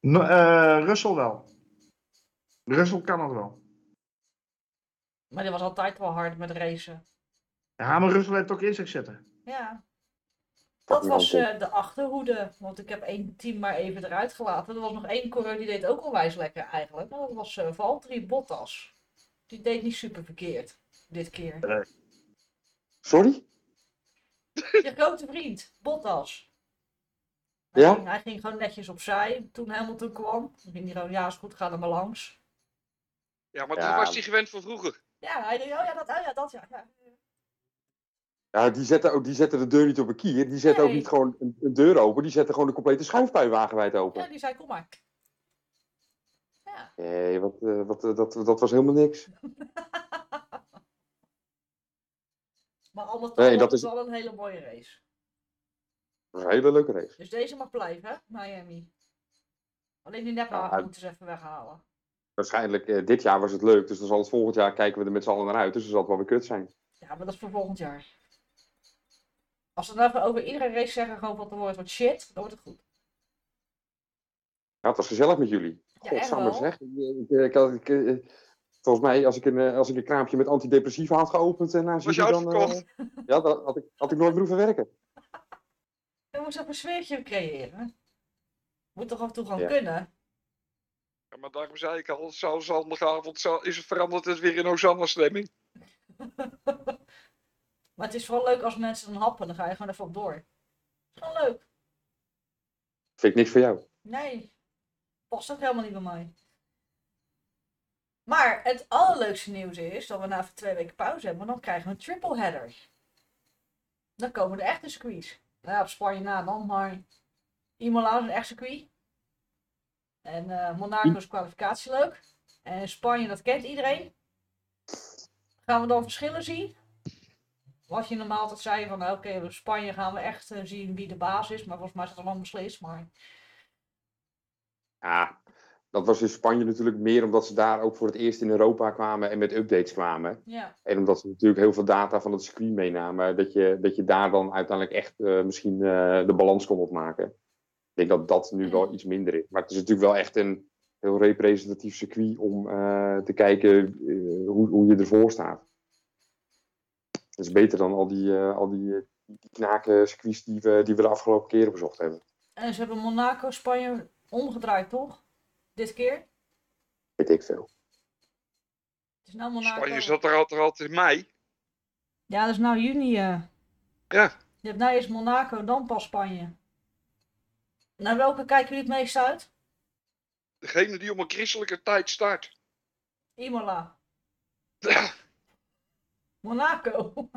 No, eh, Russell wel. Russell kan het wel. Maar die was altijd wel hard met racen. Ja, maar Russell heeft ook in zich zitten. Ja. Dat was eh, de achterhoede. Want ik heb één team maar even eruit gelaten. Er was nog één coureur die deed ook onwijs lekker eigenlijk. En dat was eh Valtteri Bottas. Die deed niet super verkeerd. Dit keer. Sorry? Je grote vriend, Bottas. Ja? Hij ging, hij ging gewoon netjes opzij toen Hamilton kwam. Dan ging hij gewoon, ja is goed, ga er maar langs. Ja, maar Ja. toen was hij gewend van vroeger. Ja, hij deed, oh ja, dat, oh ja, dat, ja. ja. Ja, die zetten, ook, die zetten de deur niet op een kier. Die zetten ook niet gewoon een, een deur open. Die zetten gewoon de complete schuifpui wagenwijd open. Ja, die zei, kom maar. Ja, Nee, wat, eh, wat, eh, dat, dat was helemaal niks. (laughs) Maar al met Nee, al dat is wel een hele mooie race. Een hele leuke race. Dus deze mag blijven, hè? Miami. Alleen die nephaven Ja, moeten ze even weghalen. Waarschijnlijk, eh, dit jaar was het leuk, dus dan zal het volgend jaar kijken we er met z'n allen naar uit. Dus dan zal het wel weer kut zijn. Ja, maar dat is voor volgend jaar. Als we nou over iedere race zeggen gewoon wat er wordt, wordt shit, dan wordt het goed. Ja, het was gezellig met jullie. Ja, echt Godsamme wel. zeg. Ik, ik, ik, had- ik, eh, volgens mij, als ik, een, eh, als ik een kraampje met antidepressiva had geopend en na Was je dan... eh, ja, dan had ik, had ik nooit meer hoeven werken. Je moet even een sfeertje creëren. Moet toch af en toe gewoon Ja. kunnen. Ja, maar daarom zei ik al, zo zondagavond zo, is het veranderd het weer in Hosanna-stemming. (laughs) Maar het is vooral leuk als mensen dan happen, dan ga je gewoon even op door. is gewoon leuk. Vind ik niks voor jou. Nee, past ook helemaal niet bij mij. Maar het allerleukste nieuws is dat we na twee weken pauze hebben, dan krijgen we een triple header. Dan komen de echte circuits. Nou ja, op Spanje na dan, maar Imola is een echt circuit. En eh, Monaco is kwalificatie leuk. En Spanje, dat kent iedereen. Gaan we dan verschillen zien? Wat je normaal altijd zei van, nou, oké, in Spanje gaan we echt eh, zien wie de baas is. Maar volgens mij is dat allemaal beslist. Maar Ja, dat was in Spanje natuurlijk meer omdat ze daar ook voor het eerst in Europa kwamen en met updates kwamen. ja, En omdat ze natuurlijk heel veel data van het circuit meenamen, dat je, dat je daar dan uiteindelijk echt eh, misschien eh, de balans kon opmaken. Ik denk dat dat nu wel iets minder is. Maar het is natuurlijk wel echt een heel representatief circuit om te kijken hoe, hoe je ervoor staat. Dat is beter dan al die, eh, al die, eh, die knaken circuits die we, die we de afgelopen keren bezocht hebben. En ze hebben Monaco, Spanje omgedraaid, toch? Dit keer? Weet ik veel. Het is nou Monaco. Spanje zat er altijd, altijd in mei. Ja, dat is nou juni. eh. Ja. Je hebt nou eerst Monaco, dan pas Spanje. Naar welke kijken jullie het meest uit? Degene die om een christelijke tijd start. Imola. Ja, Monaco.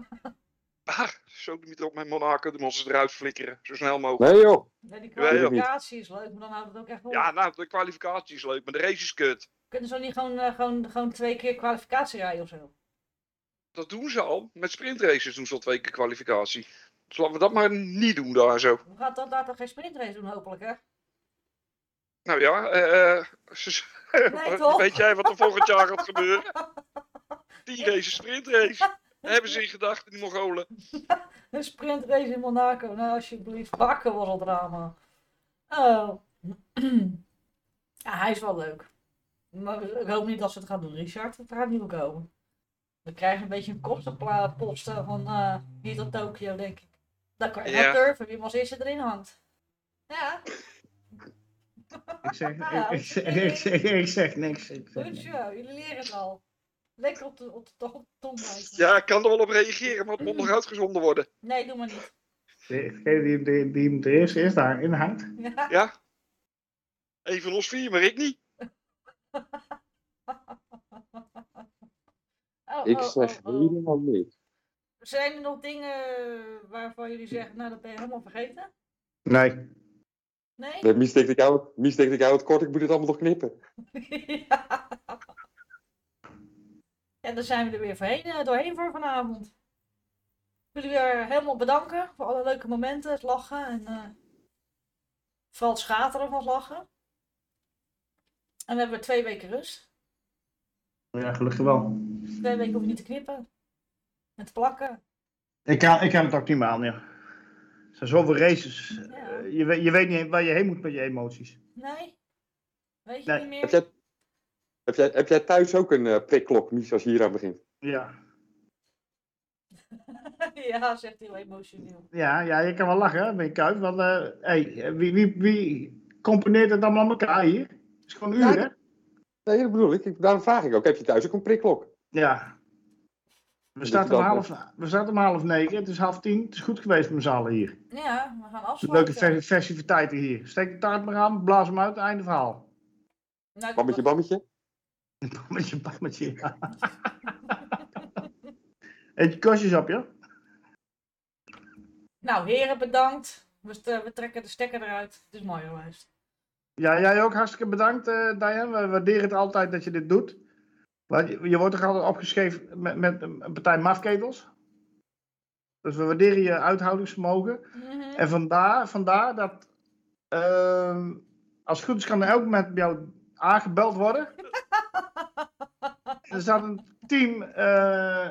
ah, zo niet op met Monaco, de monsters eruit flikkeren. Zo snel mogelijk. Nee joh, Ja, die kwalificatie is leuk, maar dan houdt het ook echt op. Ja, nou, de kwalificatie is leuk, maar de race is kut. Kunnen ze dan niet gewoon, eh, gewoon, gewoon twee keer kwalificatie rijden of zo? Dat doen ze al. Met sprintraces doen ze al twee keer kwalificatie. Dus laten we dat maar niet doen daar zo. We gaan dan daar toch geen sprintrace doen, hopelijk, hè? Nou ja, eh, (laughs) Nee, toch? weet jij wat er volgend jaar gaat gebeuren? (laughs) Die race (laughs) sprintrace. Hebben ze in gedachten, die Mongolen. (laughs) Een sprintrace in Monaco. Nou, alsjeblieft. Bakken was al drama. Oh. (clears throat) ja, hij is wel leuk. Maar ik hoop niet dat ze het gaan doen, Richard. Het gaat niet meer komen. We krijgen een beetje een kostenposten van eh, hier tot Tokio, denk ik. Dan kan je Ja. wel durven wie als eerste erin hangt. Ja, Ik zeg, (laughs) ik, ik, zeg, ik, zeg, ik zeg niks. Ik zeg goed niks. zo. Jullie leren het al. Lekker op de, op de, tong. Ja, ik kan er wel op reageren, maar het moet nog uitgezonden worden. Nee, doe maar niet. Degene die, die, die hem de eerste is daar in hangt. Ja. Van ons vier, maar ik niet. (laughs) Oh, ik oh, zeg oh, oh. helemaal niks. Zijn er nog dingen waarvan jullie zeggen, nou dat ben je helemaal vergeten? Nee. Nee? Nee, Mies denkt ik jou, het- Mies denkt ik jou het kort, ik moet het allemaal nog knippen. (laughs) (laughs) ja. En dan zijn we er weer voorheen, eh, doorheen voor vanavond. Ik wil jullie weer helemaal bedanken voor alle leuke momenten, het lachen en eh, vooral het schateren van het lachen. En we hebben twee weken rust. Ja, gelukkig wel. Twee weken hoef je niet te knippen. En te plakken. Ik kan, ik kan het ook niet meer aan, ja. Er zijn zoveel races. Ja. Eh, je, weet, je weet niet waar je heen moet met je emoties. Nee? Weet je Nee. niet meer? Heb jij, heb jij, thuis ook een eh prikklok, Mies, als je hier aan begint? Ja. (laughs) ja, zegt hij heel emotioneel. Ja, ja, je kan wel lachen, hè, met je kuif. Want, eh, hey, wie, wie, wie componeert het allemaal aan elkaar hier? Het is gewoon een Ja, uur, hè? Nee, dat bedoel ik. ik. Daarom vraag ik ook, heb je thuis ook een prikklok? Ja. We starten, om half, we starten om half negen. Het is half tien. Het is goed geweest met z'n allen hier. Ja, we gaan afsluiten. Leuke fe- festiviteiten hier. Steek de taart maar aan, blaas hem uit, einde verhaal. Nou, ik- Bammetje, bammetje? Bammetje, bammetje. ja. (laughs) Eet je kostjes op, ja? Nou, heren, bedankt. We, trekken de stekker eruit. Het is mooi geweest. Ja, jij ook hartstikke bedankt, eh Diane. We waarderen het altijd dat je dit doet. Want je, je wordt toch altijd opgeschreven met, met een partij mafketels? Dus we waarderen je uithoudingsvermogen. Mhm. En vandaar, vandaar dat, ehm, als het goed is, kan er elk moment bij jou aangebeld worden. Er staat een team eh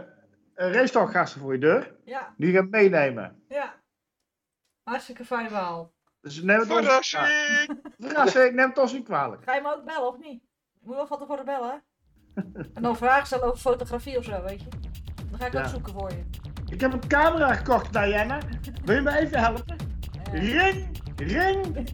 racetalkgasten voor je deur. Ja, Die je gaat meenemen. ja. Hartstikke fijn verhaal. Dus neem het ons, Verrassing! verrassing, neem het ons niet kwalijk. Ga je me ook bellen of niet? Moet je wel van tevoren bellen, hè? En dan vragen stellen over fotografie of zo, weet je? Dan ga ik Ja. ook zoeken voor je. Ik heb een camera gekocht, Diana. Wil je me even helpen? Ja. Ring! Ring! (laughs)